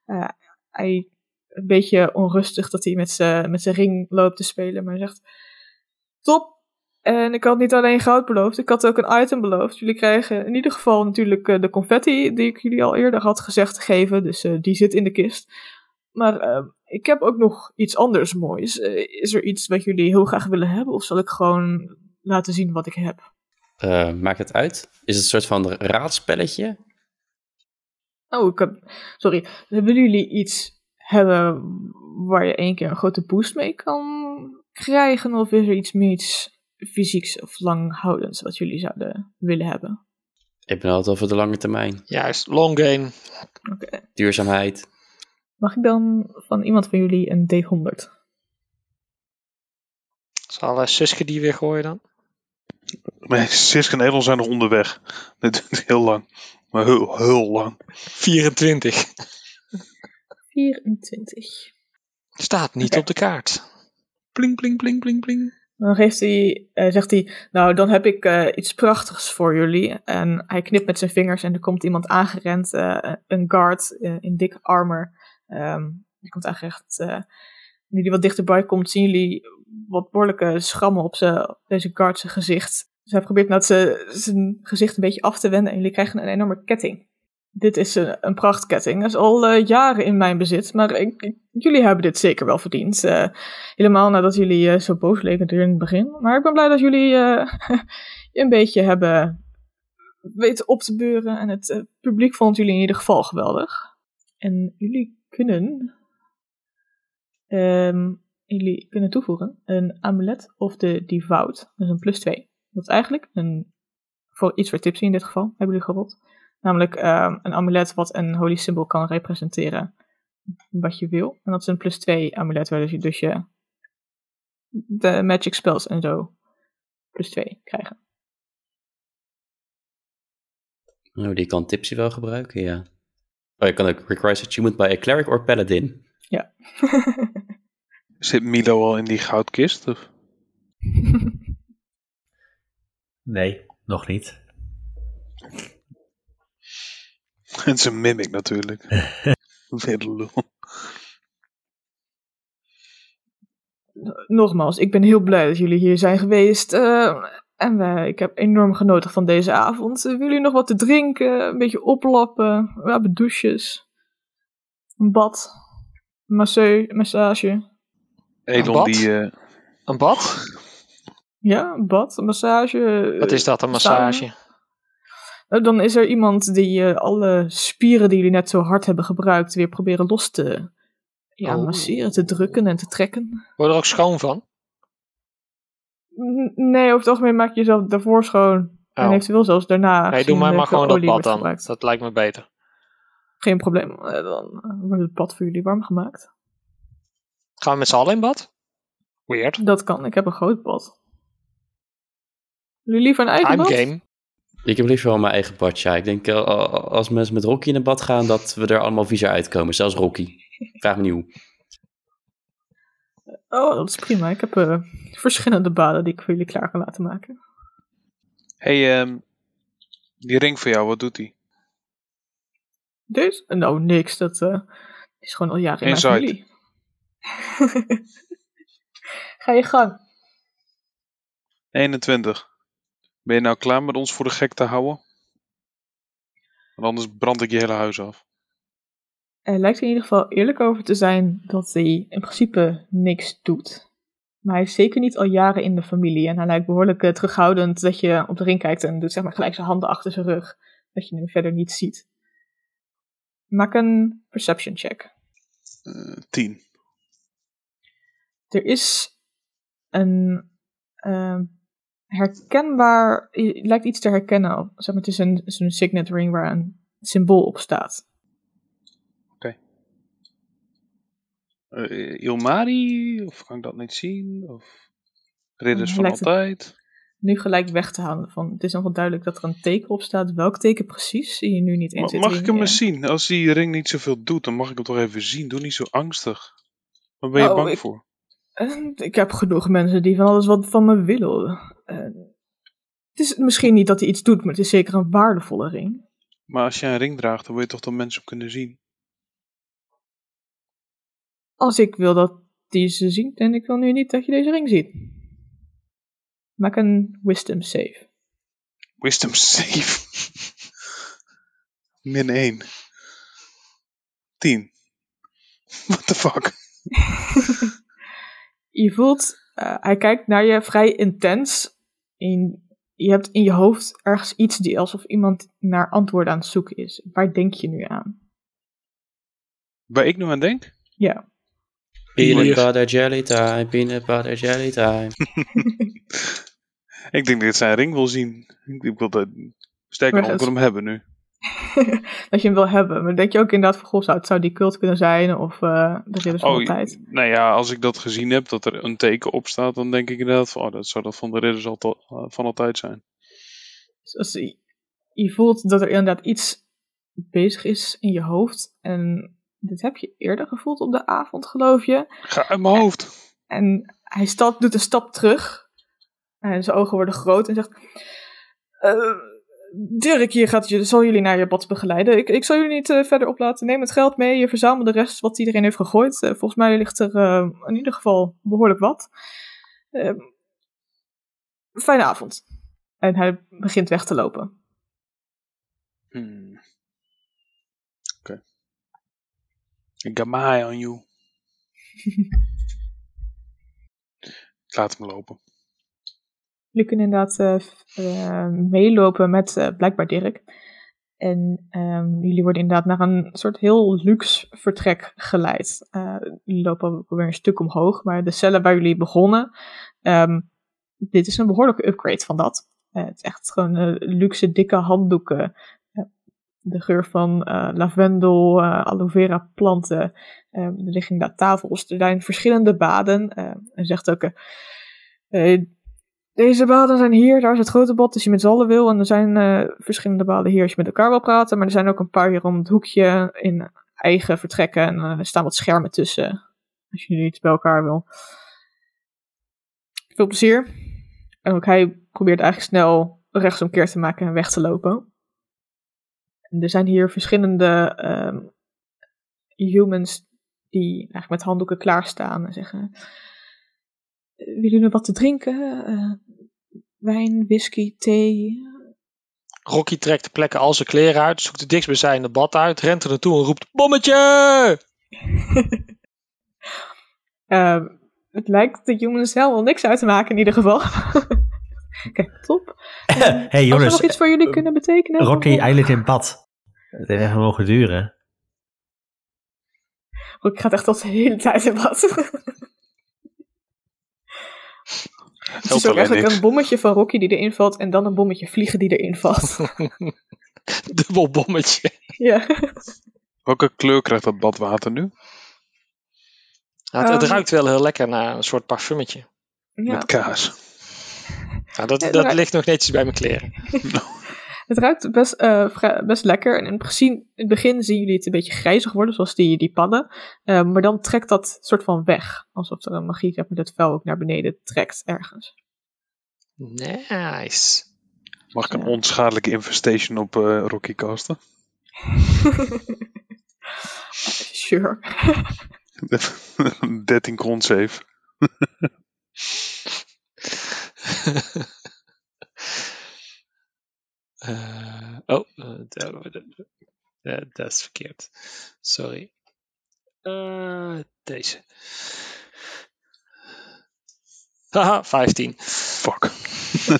Eh, hij een beetje onrustig dat hij met zijn met zijn ring loopt te spelen, maar hij zegt: Top! En ik had niet alleen goud beloofd, ik had ook een item beloofd. Jullie krijgen in ieder geval natuurlijk eh, de confetti die ik jullie al eerder had gezegd te geven, dus eh, die zit in de kist. Maar eh, ik heb ook nog iets anders moois. Is er iets wat jullie heel graag willen hebben? Of zal ik gewoon laten zien wat ik heb? Eh, maakt het uit? Is het een soort van raadspelletje? Oh, ik heb... Sorry. Willen jullie iets hebben waar je één keer een grote boost mee kan krijgen? Of is er iets meer iets fysieks of langhoudends wat jullie zouden willen hebben? Ik ben altijd over de lange termijn. Juist, long game. Oké. Duurzaamheid. Mag ik dan van iemand van jullie een D100? Zal uh, Suske die weer gooien dan? Nee, Siske en Elon zijn nog onderweg. Dit duurt heel lang. Maar heel, heel lang. 24. 24. Staat niet op de kaart. Pling, pling, pling, pling, pling. Dan geeft hij, eh, zegt hij, nou dan heb ik eh, iets prachtigs voor jullie. En hij knipt met zijn vingers en er komt iemand aangerend, eh, een guard in dik armor. Ehm je komt eigenlijk nu die wat dichterbij komt, zien jullie wat behoorlijke schrammen op, op deze guard zijn gezicht. Zij probeert nou zijn gezicht een beetje af te wenden en jullie krijgen een enorme ketting. Dit is een, een prachtketting. Dat is al eh, jaren in mijn bezit, maar ik, jullie hebben dit zeker wel verdiend. Eh, helemaal nadat jullie eh, zo boos leken in het begin. Maar ik ben blij dat jullie een beetje hebben weten op te beuren. En het publiek vond jullie in ieder geval geweldig. En jullie kunnen, ehm, jullie kunnen toevoegen een amulet of de devout. Is een plus 2. Dat is eigenlijk een, voor iets voor tipsy in dit geval, hebben jullie gerold. Namelijk ehm, een amulet wat een holy symbol kan representeren wat je wil. En dat is een plus 2 amulet, waar dus je, dus je de magic spells en zo plus 2 krijgen. Oh, die kan Tipsy wel gebruiken, ja. Oh, je kan ook requires achievement by a cleric or paladin. Zit Milo al in die goudkist? Of? Nee, nog niet. Het is een mimic natuurlijk. Weer. Nogmaals, ik ben heel blij dat jullie hier zijn geweest. eh, en wij, ik heb enorm genoten van deze avond. Eh, willen jullie nog wat te drinken? Een beetje oplappen? We hebben douches. Een bad. Masseu, massage. Elon bad? die... eh, Een bad? Ja, een bad, een massage. Wat is dat, een massage? Dan is er iemand die eh, alle spieren die jullie net zo hard hebben gebruikt weer proberen los te ja, Oh. masseren, te drukken en te trekken. Word er ook schoon van? N- Nee, over het algemeen maak je jezelf daarvoor schoon. En Oh. eventueel zelfs daarna. Nee, doe mij maar gewoon dat bad dan. gebruikt. Dat lijkt me beter. Geen probleem. Eh, Dan eh, wordt het bad voor jullie warm gemaakt. Gaan we met z'n allen in bad? Weird. Dat kan, ik heb een groot bad. Jullie liever een eigen I'm bad? game. Ik heb liever wel mijn eigen bad, ja. Ik denk eh, als mensen met Rocky in een bad gaan, dat we er allemaal viezer uitkomen. Zelfs Rocky. Vraag me niet hoe. Oh, dat is prima. Ik heb eh, verschillende baden die ik voor jullie klaar kan laten maken. hey, ehm, die ring voor jou, wat doet die? Deze? Nou, niks. Dat eh, is gewoon al jaren in mijn familie. Ga je gang. 21. Ben je nou klaar met ons voor de gek te houden? Want anders brand ik je hele huis af. Er lijkt in ieder geval eerlijk over te zijn dat hij in principe niks doet. Maar hij is zeker niet al jaren in de familie. En hij lijkt behoorlijk eh, terughoudend dat je op de ring kijkt en doet zeg maar gelijk zijn handen achter zijn rug. Dat je hem verder niet ziet. Maak een perception check. Eh 10. Er is een ehm, herkenbaar, lijkt iets te herkennen. op- Zeg maar, het is een, het is een signet ring waar een symbool op staat. Eh, Ilmari? Of kan ik dat niet zien? Of Ridders van altijd? Nu gelijk weg te halen van, het is nog wel duidelijk dat er een teken op staat. Welk teken precies zie je nu niet in Ma- mag ik hem eens zien? Als die ring niet zoveel doet, dan mag ik hem toch even zien. Doe niet zo angstig. Waar ben je Oh, bang ik- voor? Ik heb genoeg mensen die van alles wat van me willen. Eh, het is misschien niet dat hij iets doet, maar het is zeker een waardevolle ring. Maar als jij een ring draagt, dan wil je toch dat mensen hem kunnen zien? Als ik wil dat die ze ziet en ik wil nu niet dat je deze ring ziet. Maak een wisdom save. Wisdom save. Min 1. 10. What the fuck? Je voelt, eh, hij kijkt naar je vrij intens. In, je hebt in je hoofd ergens iets die alsof iemand naar antwoorden aan het zoeken is. Waar denk je nu aan? Waar ik nu aan denk? Ja. Peanut butter jelly time, peanut butter jelly time. Ik denk dat ik zijn ring wil zien. Ik wil dat... Sterker nog, ik wil hem hebben nu. dat je hem wil hebben. Maar denk je ook inderdaad van, goh, zou het zou die cult kunnen zijn of eh, de ridders van Oh, altijd? nou ja, als ik dat gezien heb, dat er een teken op staat, dan denk ik inderdaad van, oh, dat zou dat van de ridders eh, van altijd zijn. Dus als je, je voelt dat er inderdaad iets bezig is in je hoofd. En dit heb je eerder gevoeld op de avond, geloof je. Ga uit mijn hoofd. En hij stap, doet een stap terug. En zijn ogen worden groot en zegt... "Eh, Dirk hier gaat, zal jullie naar je bad begeleiden. Ik, ik zal jullie niet eh, verder oplaten. Neem het geld mee. Je verzamelt de rest wat iedereen heeft gegooid. Eh, volgens mij ligt er eh, in ieder geval behoorlijk wat. Eh, fijne avond. En hij begint weg te lopen. Hmm. Oké. Ik got my eye on you. Ik laat hem lopen. Jullie kunnen inderdaad eh, eh, meelopen met eh, blijkbaar Dirk. En ehm, jullie worden inderdaad naar een soort heel luxe vertrek geleid. Jullie lopen weer een stuk omhoog, maar de cellen waar jullie begonnen, ehm, dit is een behoorlijke upgrade van dat. Het is echt gewoon luxe, dikke handdoeken. De geur van lavendel, aloe vera planten. Eh, er liggen inderdaad tafels. Er zijn verschillende baden. En zegt ook... deze baden zijn hier, daar is het grote bad als je met z'n allen wil. En er zijn eh, verschillende baden hier als je met elkaar wil praten. Maar er zijn ook een paar hier om het hoekje in eigen vertrekken. En eh, er staan wat schermen tussen. Als jullie iets bij elkaar wil. Veel plezier. En ook hij probeert eigenlijk snel rechtsomkeer te maken en weg te lopen. En er zijn hier verschillende ehm, humans die eigenlijk met handdoeken klaarstaan en zeggen... "Eh, Willen jullie wat te drinken? Eh, wijn, whisky, thee? Rocky trekt de plekken al zijn kleren uit, zoekt de dichtstbijzijnde bad uit, rent er naartoe en roept: Bommetje! Ehm, het lijkt de humans helemaal niks uit te maken in ieder geval. Kijk, top. hey Als we jongens, nog iets voor jullie kunnen betekenen? Rocky eiland in bad. Het heeft even mogen duren. Rocky gaat echt al de hele tijd in bad. Het is ook eigenlijk niks. een bommetje van Rocky die erin valt en dan een bommetje vliegen die erin valt. Dubbel bommetje. ja. Welke kleur krijgt dat badwater nu? Het, het Ehm. ruikt wel heel lekker naar een soort parfumetje. ja. Met kaas. Nou, dat Ja, dat ligt nog netjes bij mijn kleren. Het ruikt best, eh, best lekker. En in het, begin, in het begin zien jullie het een beetje grijzig worden, zoals die, die padden. Eh, maar dan trekt dat soort van weg. Alsof er een magie zeg maar, dat vuil ook naar beneden trekt ergens. Nice. Mag ik een onschadelijke infestation op eh, Rocky casten? Sure. 13 grond save. Eh, oh, eh, dat- eh, dat is verkeerd. Sorry. Eh, deze. Haha, 15. Fuck. Dus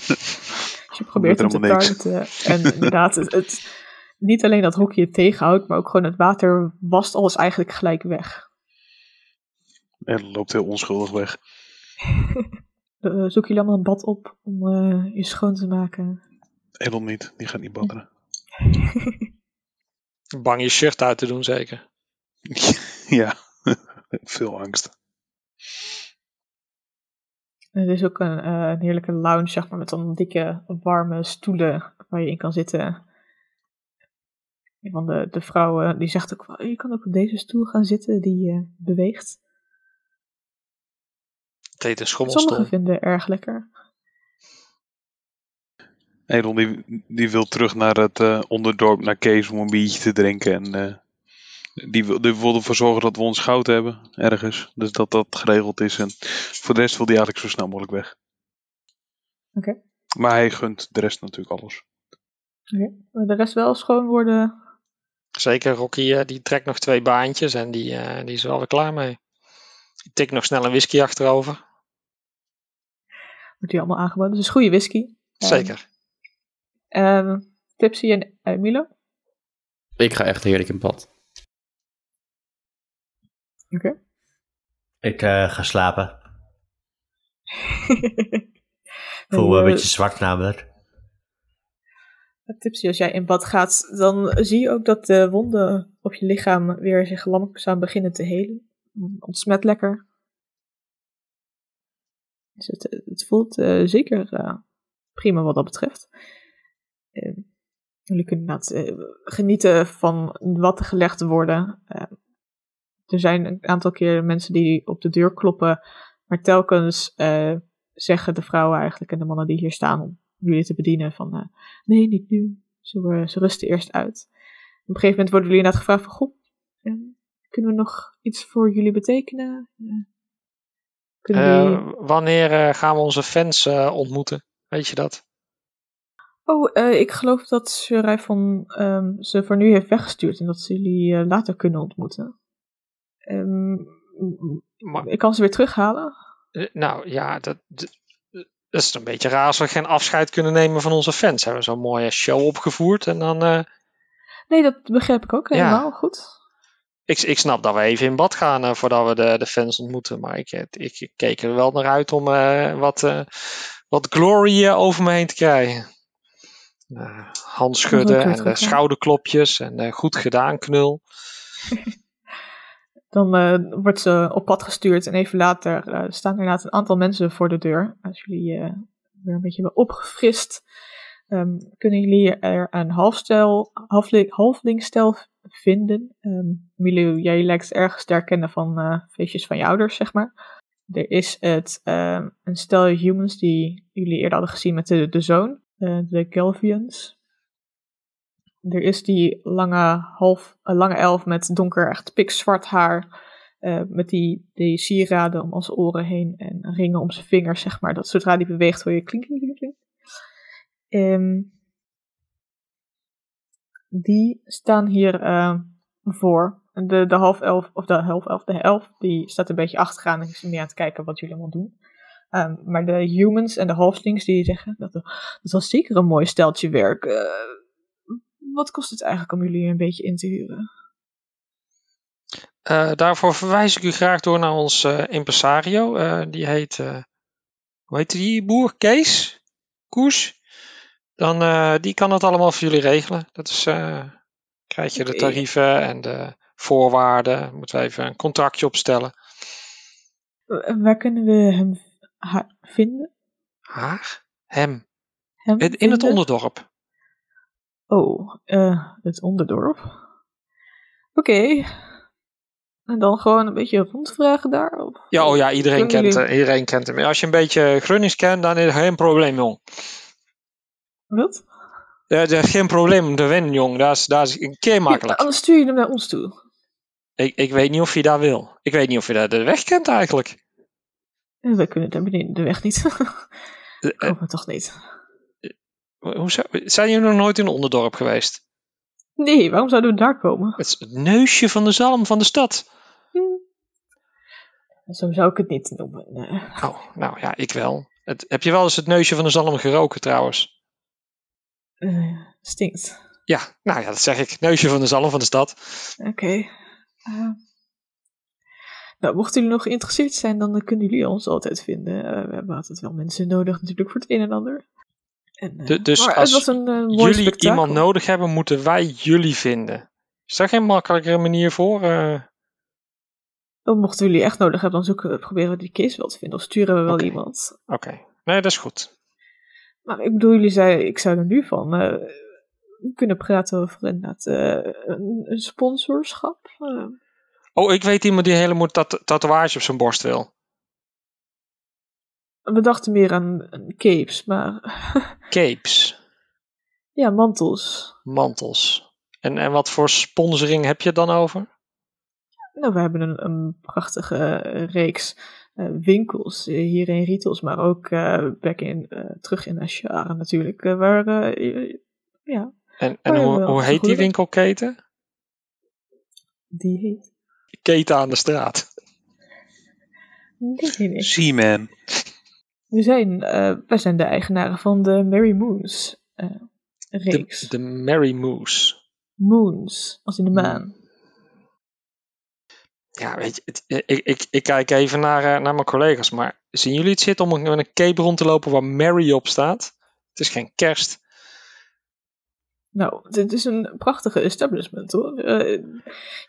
je probeert hem te targeten. En inderdaad, het, het- niet alleen dat Rocky het tegenhoudt, maar ook gewoon het water wast alles eigenlijk gelijk weg. En loopt heel onschuldig weg. Zoeken jullie allemaal een bad op om eh, je schoon te maken? Elon niet, die gaat niet badderen. Bang je shirt uit te doen, zeker. ja, veel angst. Er is ook een, eh, een heerlijke lounge, zeg maar, met dan dikke, warme stoelen waar je in kan zitten. Een van de, de vrouwen die zegt ook wel, je kan ook op deze stoel gaan zitten, die eh, beweegt. Het heet een schommelstoel. Sommigen vinden erg lekker. Elon die, die wil terug naar het eh, onderdorp, naar Kees, om een biertje te drinken. En eh, die, wil, die wil ervoor zorgen dat we ons goud hebben, ergens. Dus dat dat geregeld is. En voor de rest wil hij eigenlijk zo snel mogelijk weg. Oké. Maar hij gunt de rest natuurlijk alles. De rest wel schoon worden. Zeker, Rocky eh, die trekt nog twee baantjes en die, eh, die is er alweer klaar mee. Die tikt nog snel een whisky achterover. Wordt die allemaal aangeboden. Dus is goede whisky. Zeker. Ehm, Tipsy en eh, Milo. Ik ga echt heerlijk in bad. Oké. Ik eh, ga slapen. Voel me een eh, beetje zwak namelijk. Tipsy, als jij in bad gaat, dan zie je ook dat de wonden op je lichaam weer zich langzaam beginnen te helen. Ontsmet lekker. Dus het, het voelt eh, zeker eh, prima wat dat betreft. Eh, jullie kunnen eh, genieten van wat er gelegd worden. Eh, er zijn een aantal keer mensen die op de deur kloppen, maar telkens eh, zeggen de vrouwen eigenlijk en de mannen die hier staan om jullie te bedienen van nee, niet nu, ze, ze rusten eerst uit. Op een gegeven moment worden jullie inderdaad gevraagd van, goh, eh, kunnen we nog iets voor jullie betekenen? Jullie... Wanneer gaan we onze fans ontmoeten? Weet je dat? Oh, eh, ik geloof dat Sheriffon ehm ze voor nu heeft weggestuurd en dat ze jullie eh, later kunnen ontmoeten. Ehm, Maar, ik kan ze weer terughalen. eh, nou ja, dat, dat dat is een beetje raar als we geen afscheid kunnen nemen van onze fans. Hebben we zo'n mooie show opgevoerd en dan... Nee, dat begrijp ik ook Ja. helemaal goed. ik, ik snap dat we even in bad gaan voordat we de, de fans ontmoeten. Maar ik, ik, ik keek er wel naar uit om wat, wat glory over me heen te krijgen. Uh, handschudden en eh, goed, schouderklopjes en eh, goed gedaan knul. Dan eh, wordt ze op pad gestuurd en even later eh, staan er inderdaad een aantal mensen voor de deur. Als jullie eh, weer een beetje hebben opgefrist, ehm, kunnen jullie er een halfstel, halfli- halflingstel vinden. Milou, jij lijkt erg te herkennen van eh, feestjes van je ouders, zeg maar. Er is het, ehm, een stel humans die jullie eerder hadden gezien met de, de zoon, eh, de Galvians. Er is die lange, half, eh, lange elf met donker, echt pikzwart haar. eh, met die, sieraden om als oren heen en ringen om zijn vingers, zeg maar. Dat zodra die beweegt hoor je klink, klink, klink. Ehm, die staan hier eh, voor. De, de half elf, of de half elf, de elf, die staat een beetje achteraan en is meer aan het kijken wat jullie allemaal doen. Ehm, maar de humans en de halflings die zeggen, dat, dat was zeker een mooi steltje werk. Eh, wat kost het eigenlijk om jullie een beetje in te huren? Eh, daarvoor verwijs ik u graag door naar ons eh, impresario. Die heet, hoe heet die boer? Kees? Koes? Dan, die kan het allemaal voor jullie regelen. Dat is, krijg je de tarieven en de voorwaarden. Moeten we even een contractje opstellen. Waar kunnen we hem ha- vinden? Haar? Hem? Hem In, in het onderdorp. Oh, eh, het onderdorp. Oké. En dan gewoon een beetje rondvragen daar? Of? Ja, oh ja, iedereen kent, iedereen kent hem. Als je een beetje Grunnings kent, dan is het geen probleem, jong. Wat? Ja, dat is geen probleem te winnen, jong. Dat is, dat is een keer makkelijk. Anders stuur je hem naar ons toe. Ik, ik weet niet of je dat wil. Ik weet niet of je dat de weg kent eigenlijk. Wij kunnen daar beneden de weg niet. Eh, eh, Komen we toch niet? hoe zou- zijn jullie nog nooit in een onderdorp geweest? Nee, waarom zouden we daar komen? Het is het neusje van de zalm van de stad. Zo zou ik het niet noemen. nee. Oh, nou ja, ik wel. Het, heb je wel eens het neusje van de zalm geroken trouwens? Eh, stinkt. Ja, nou ja, dat zeg ik. Neusje van de zalm van de stad. Oké. Eh, nou, mochten jullie nog geïnteresseerd zijn, dan kunnen jullie ons altijd vinden. Eh, we hebben altijd wel mensen nodig natuurlijk voor het een en ander. En, eh, Du- dus maar als een eh, Jullie iemand nodig hebben, moeten wij jullie vinden. Is daar geen makkelijkere manier voor? eh? Oh, mochten jullie echt nodig hebben, dan zoeken we, proberen we die case wel te vinden. Of sturen we wel iemand. Oké, nee, dat is goed. Maar ik bedoel, jullie zeiden, ik zou er nu van eh, kunnen praten over inderdaad eh, een, een sponsorschap. Oh, ik weet iemand die een hele mooie tat- tatoeage op zijn borst wil. we dachten meer aan, aan capes, maar Capes, ja, mantels. mantels. En, en wat voor sponsoring heb je het dan over? Nou, we hebben een, een prachtige eh, reeks eh, winkels eh, hier in Rietels, maar ook back in, terug in Ashara natuurlijk. waar, ja, En, en Oh, hoe, hoe heet die winkelketen? die heet. Keten aan de straat. Nee, nee, nee. Seaman. We zijn, eh, wij zijn de eigenaren van de Mary Moons eh, De, reeks. de Mary Moose. Moons, als in de maan. Ja, weet je, het- ik, ik, ik kijk even naar, eh, naar mijn collega's, maar zien jullie het zitten om met een cape rond te lopen waar Mary op staat? Het is geen kerst. Nou, dit is een prachtige establishment hoor. Eh,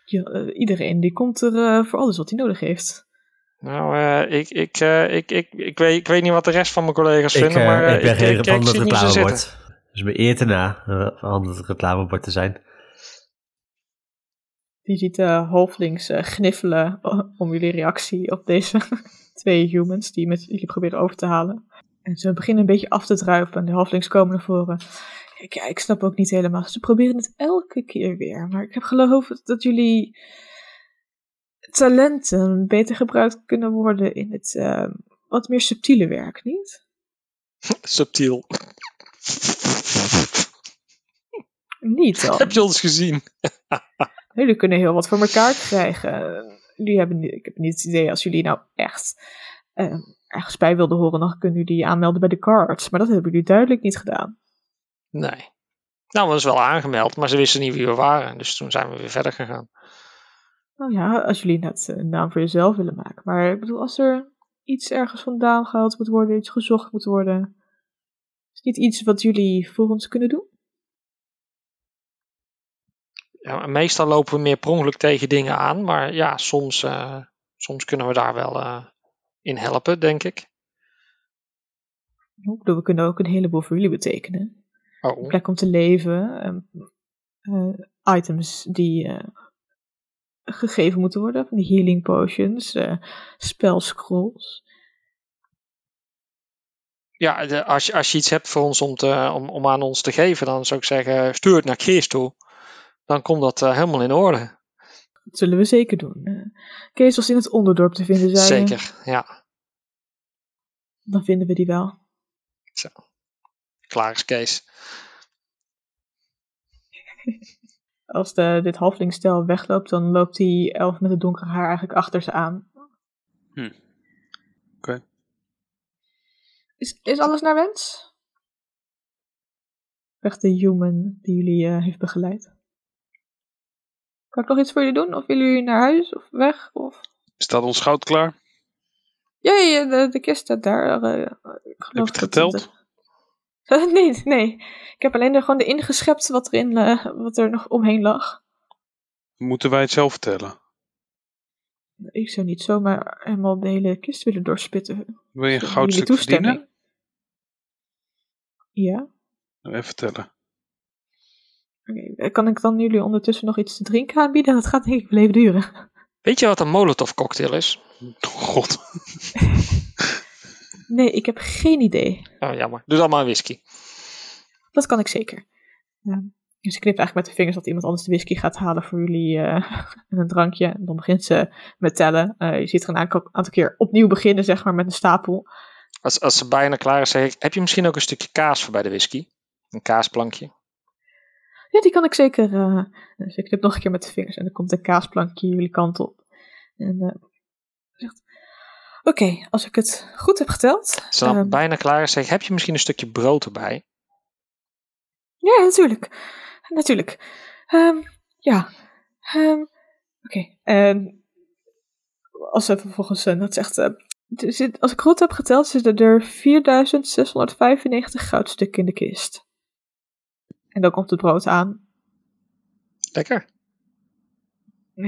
ja, eh, iedereen die komt er eh, voor alles wat hij nodig heeft. Nou, eh, ik, ik, eh, ik, ik, ik, weet, ik weet niet wat de rest van mijn collega's Ik, vinden, maar ik ben geen ik, het zitten. reclamebord. Dus me eer te na van het reclamebord te zijn. Die ziet uh, halflings eh, gniffelen om jullie reactie op deze twee humans die met jullie proberen over te halen. En ze beginnen een beetje af te druipen en de halflings komen naar voren. Kijk, ja, ik snap ook niet helemaal. Ze proberen het elke keer weer. Maar ik heb geloof dat jullie talenten beter gebruikt kunnen worden in het uh, wat meer subtiele werk, niet? Subtiel. Niet dan. Heb je ons gezien? jullie kunnen heel wat voor elkaar krijgen. Jullie hebben, ik heb niet het idee als jullie nou echt uh, ergens bij wilden horen, dan kunnen jullie aanmelden bij de cards. Maar dat hebben jullie duidelijk niet gedaan. Nee. Nou, we is wel aangemeld, maar ze wisten niet wie we waren. Dus toen zijn we weer verder gegaan. Nou ja, als jullie net een naam voor jezelf willen maken. Maar ik bedoel, als er iets ergens vandaan gehaald moet worden, iets gezocht moet worden, is niet iets wat jullie voor ons kunnen doen? Ja, meestal lopen we meer per ongeluk tegen dingen aan, maar ja, soms, uh, soms kunnen we daar wel uh, in helpen, denk ik. Ik bedoel, we kunnen ook een heleboel voor jullie betekenen. Oh. Een plek om te leven, uh, items die gegeven moeten worden, van die healing potions, spell scrolls. Ja, de, als, je, als je iets hebt voor ons om, te, om, om aan ons te geven, dan zou ik zeggen, stuur het naar Kees toe. Dan komt dat uh, helemaal in orde. Dat zullen we zeker doen. Uh, Kees was in het onderdorp te vinden, zei Zeker, ja. Dan vinden we die wel. Zo. Klaar is Kees. Als de, dit halflingstel wegloopt, dan loopt die elf met het donkere haar eigenlijk achter ze aan. Hm. Oké. Okay. Is, is alles naar wens? Zegt de human die jullie uh, heeft begeleid. Kan ik nog iets voor jullie doen? Of willen jullie naar huis of weg? Of... Staat ons goud klaar? Ja, ja de, de kist staat daar. Uh, ik heb je het geteld? Nee, nee. Ik heb alleen er gewoon erin geschept wat, erin, uh, wat er nog omheen lag. Moeten wij het zelf vertellen? Ik zou niet zomaar helemaal de hele kist willen doorspitten. Wil je een goudstuk verdienen? Ja. Even vertellen. Okay. Kan ik dan jullie ondertussen nog iets te drinken aanbieden? Dat gaat denk ik wel even duren. Weet je wat een molotov cocktail is? God. nee, ik heb geen idee. Oh, jammer. Doe dan maar een whisky. Dat kan ik zeker. Ja. Dus ik knip eigenlijk met de vingers dat iemand anders de whisky gaat halen voor jullie uh, een drankje. En dan begint ze met tellen. Uh, je ziet er een aantal, keer opnieuw beginnen, zeg maar, met een stapel. Als, als ze bijna klaar is, zeg ik, heb je misschien ook een stukje kaas voor bij de whisky? Een kaasplankje? Ja, die kan ik zeker. Uh, dus ik knip nog een keer met de vingers en dan komt een kaasplankje jullie kant op. En zegt: Oké, okay, als ik het goed heb geteld. Als ze dan um, bijna klaar is, zeg heb je misschien een stukje brood erbij? Ja, natuurlijk. Natuurlijk. Um, ja. Um, Oké. Okay. En als ze vervolgens uh, dat zegt. Uh, zit, als ik goed heb geteld, zitten er 4695 goudstukken in de kist. En dan komt het brood aan. Lekker.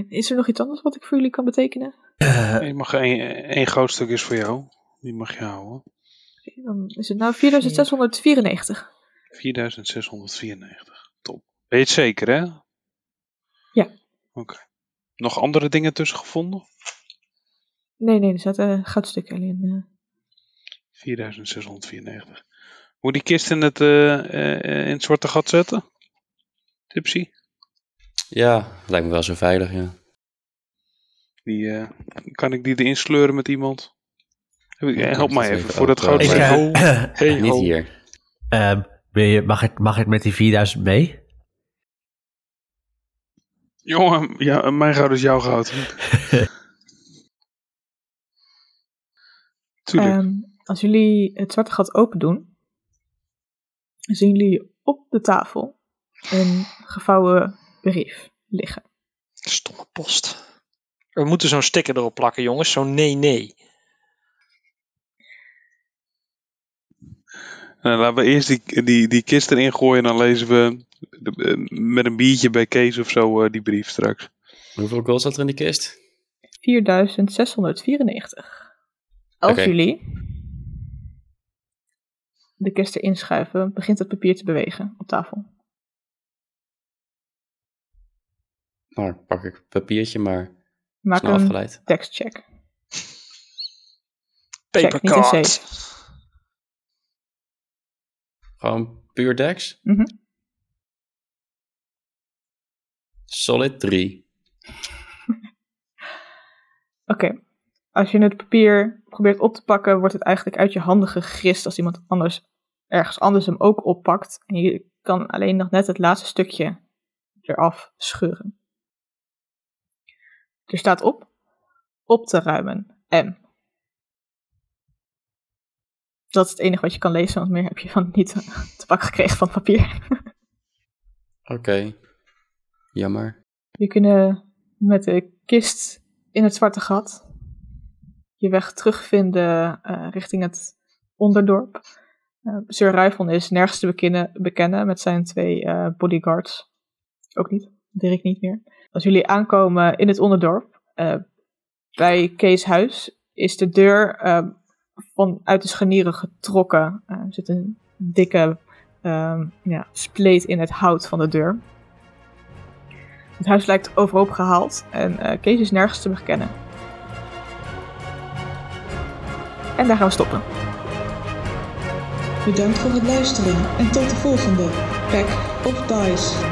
Is er nog iets anders wat ik voor jullie kan betekenen? Uh, je mag één, één goudstuk is voor jou. Die mag je houden. Okay, dan is het nou 4694. 4694. Top. Ben je het zeker, hè? Ja. Oké. Okay. Nog andere dingen tussen gevonden? Nee, nee, er zaten goudstukken in. Uh... 4694. Moet die kist in het, uh, uh, in het zwarte gat zetten? Tipsy? Ja, lijkt me wel zo veilig, ja. Die, uh, kan ik die erin sleuren met iemand? Help mij even voor dat goud. Ik, hey, Niet hier. Uh, je, mag, het, mag het met die 4000 mee? Jongen, ja, mijn goud is jouw goud. Um, als jullie het zwarte gat open doen, zien jullie op de tafel een gevouwen brief liggen. Stomme post. We moeten zo'n sticker erop plakken, jongens. Zo'n nee, nee. Nou, laten we eerst die, die, die kist erin gooien en dan lezen we met een biertje bij Kees of zo uh, die brief straks. Hoeveel gold zat er in die kist? 4694. Als jullie de kist erin schuiven, begint het papier te bewegen op tafel. nou, pak ik papiertje, maar Maak een tekstcheck. Papercard. Gewoon puur dex? Mhm. Solid 3. Oké. Als je het papier probeert op te pakken, wordt het eigenlijk uit je handen gegrist als iemand anders ergens anders hem ook oppakt. En je kan alleen nog net het laatste stukje eraf scheuren. Er staat op, op te ruimen, M. Dat is het enige wat je kan lezen, want meer heb je van niet te pakken gekregen van het papier. Oké. Jammer. Je kunnen met de kist in het zwarte gat je weg terugvinden eh, richting het onderdorp. Uh, Sir Ruifon is nergens te bekennen, bekennen met zijn twee eh, bodyguards. Ook niet, Dirk niet meer. Als jullie aankomen in het onderdorp, eh, bij Kees huis, is de deur eh, vanuit de scharnieren getrokken. Eh, er zit een dikke ehm, ja, spleet in het hout van de deur. Het huis lijkt overhoop gehaald en Kees is nergens te bekennen. En daar gaan we stoppen. Bedankt voor het luisteren en tot de volgende Pack of Dice.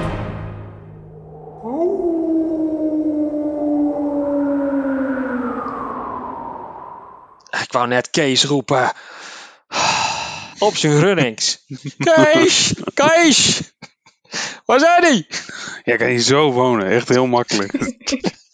Ik wou net Kees roepen. Op zijn runnings. Kees! Kees! Waar zijn die? Ja, kan je zo wonen. Echt heel makkelijk.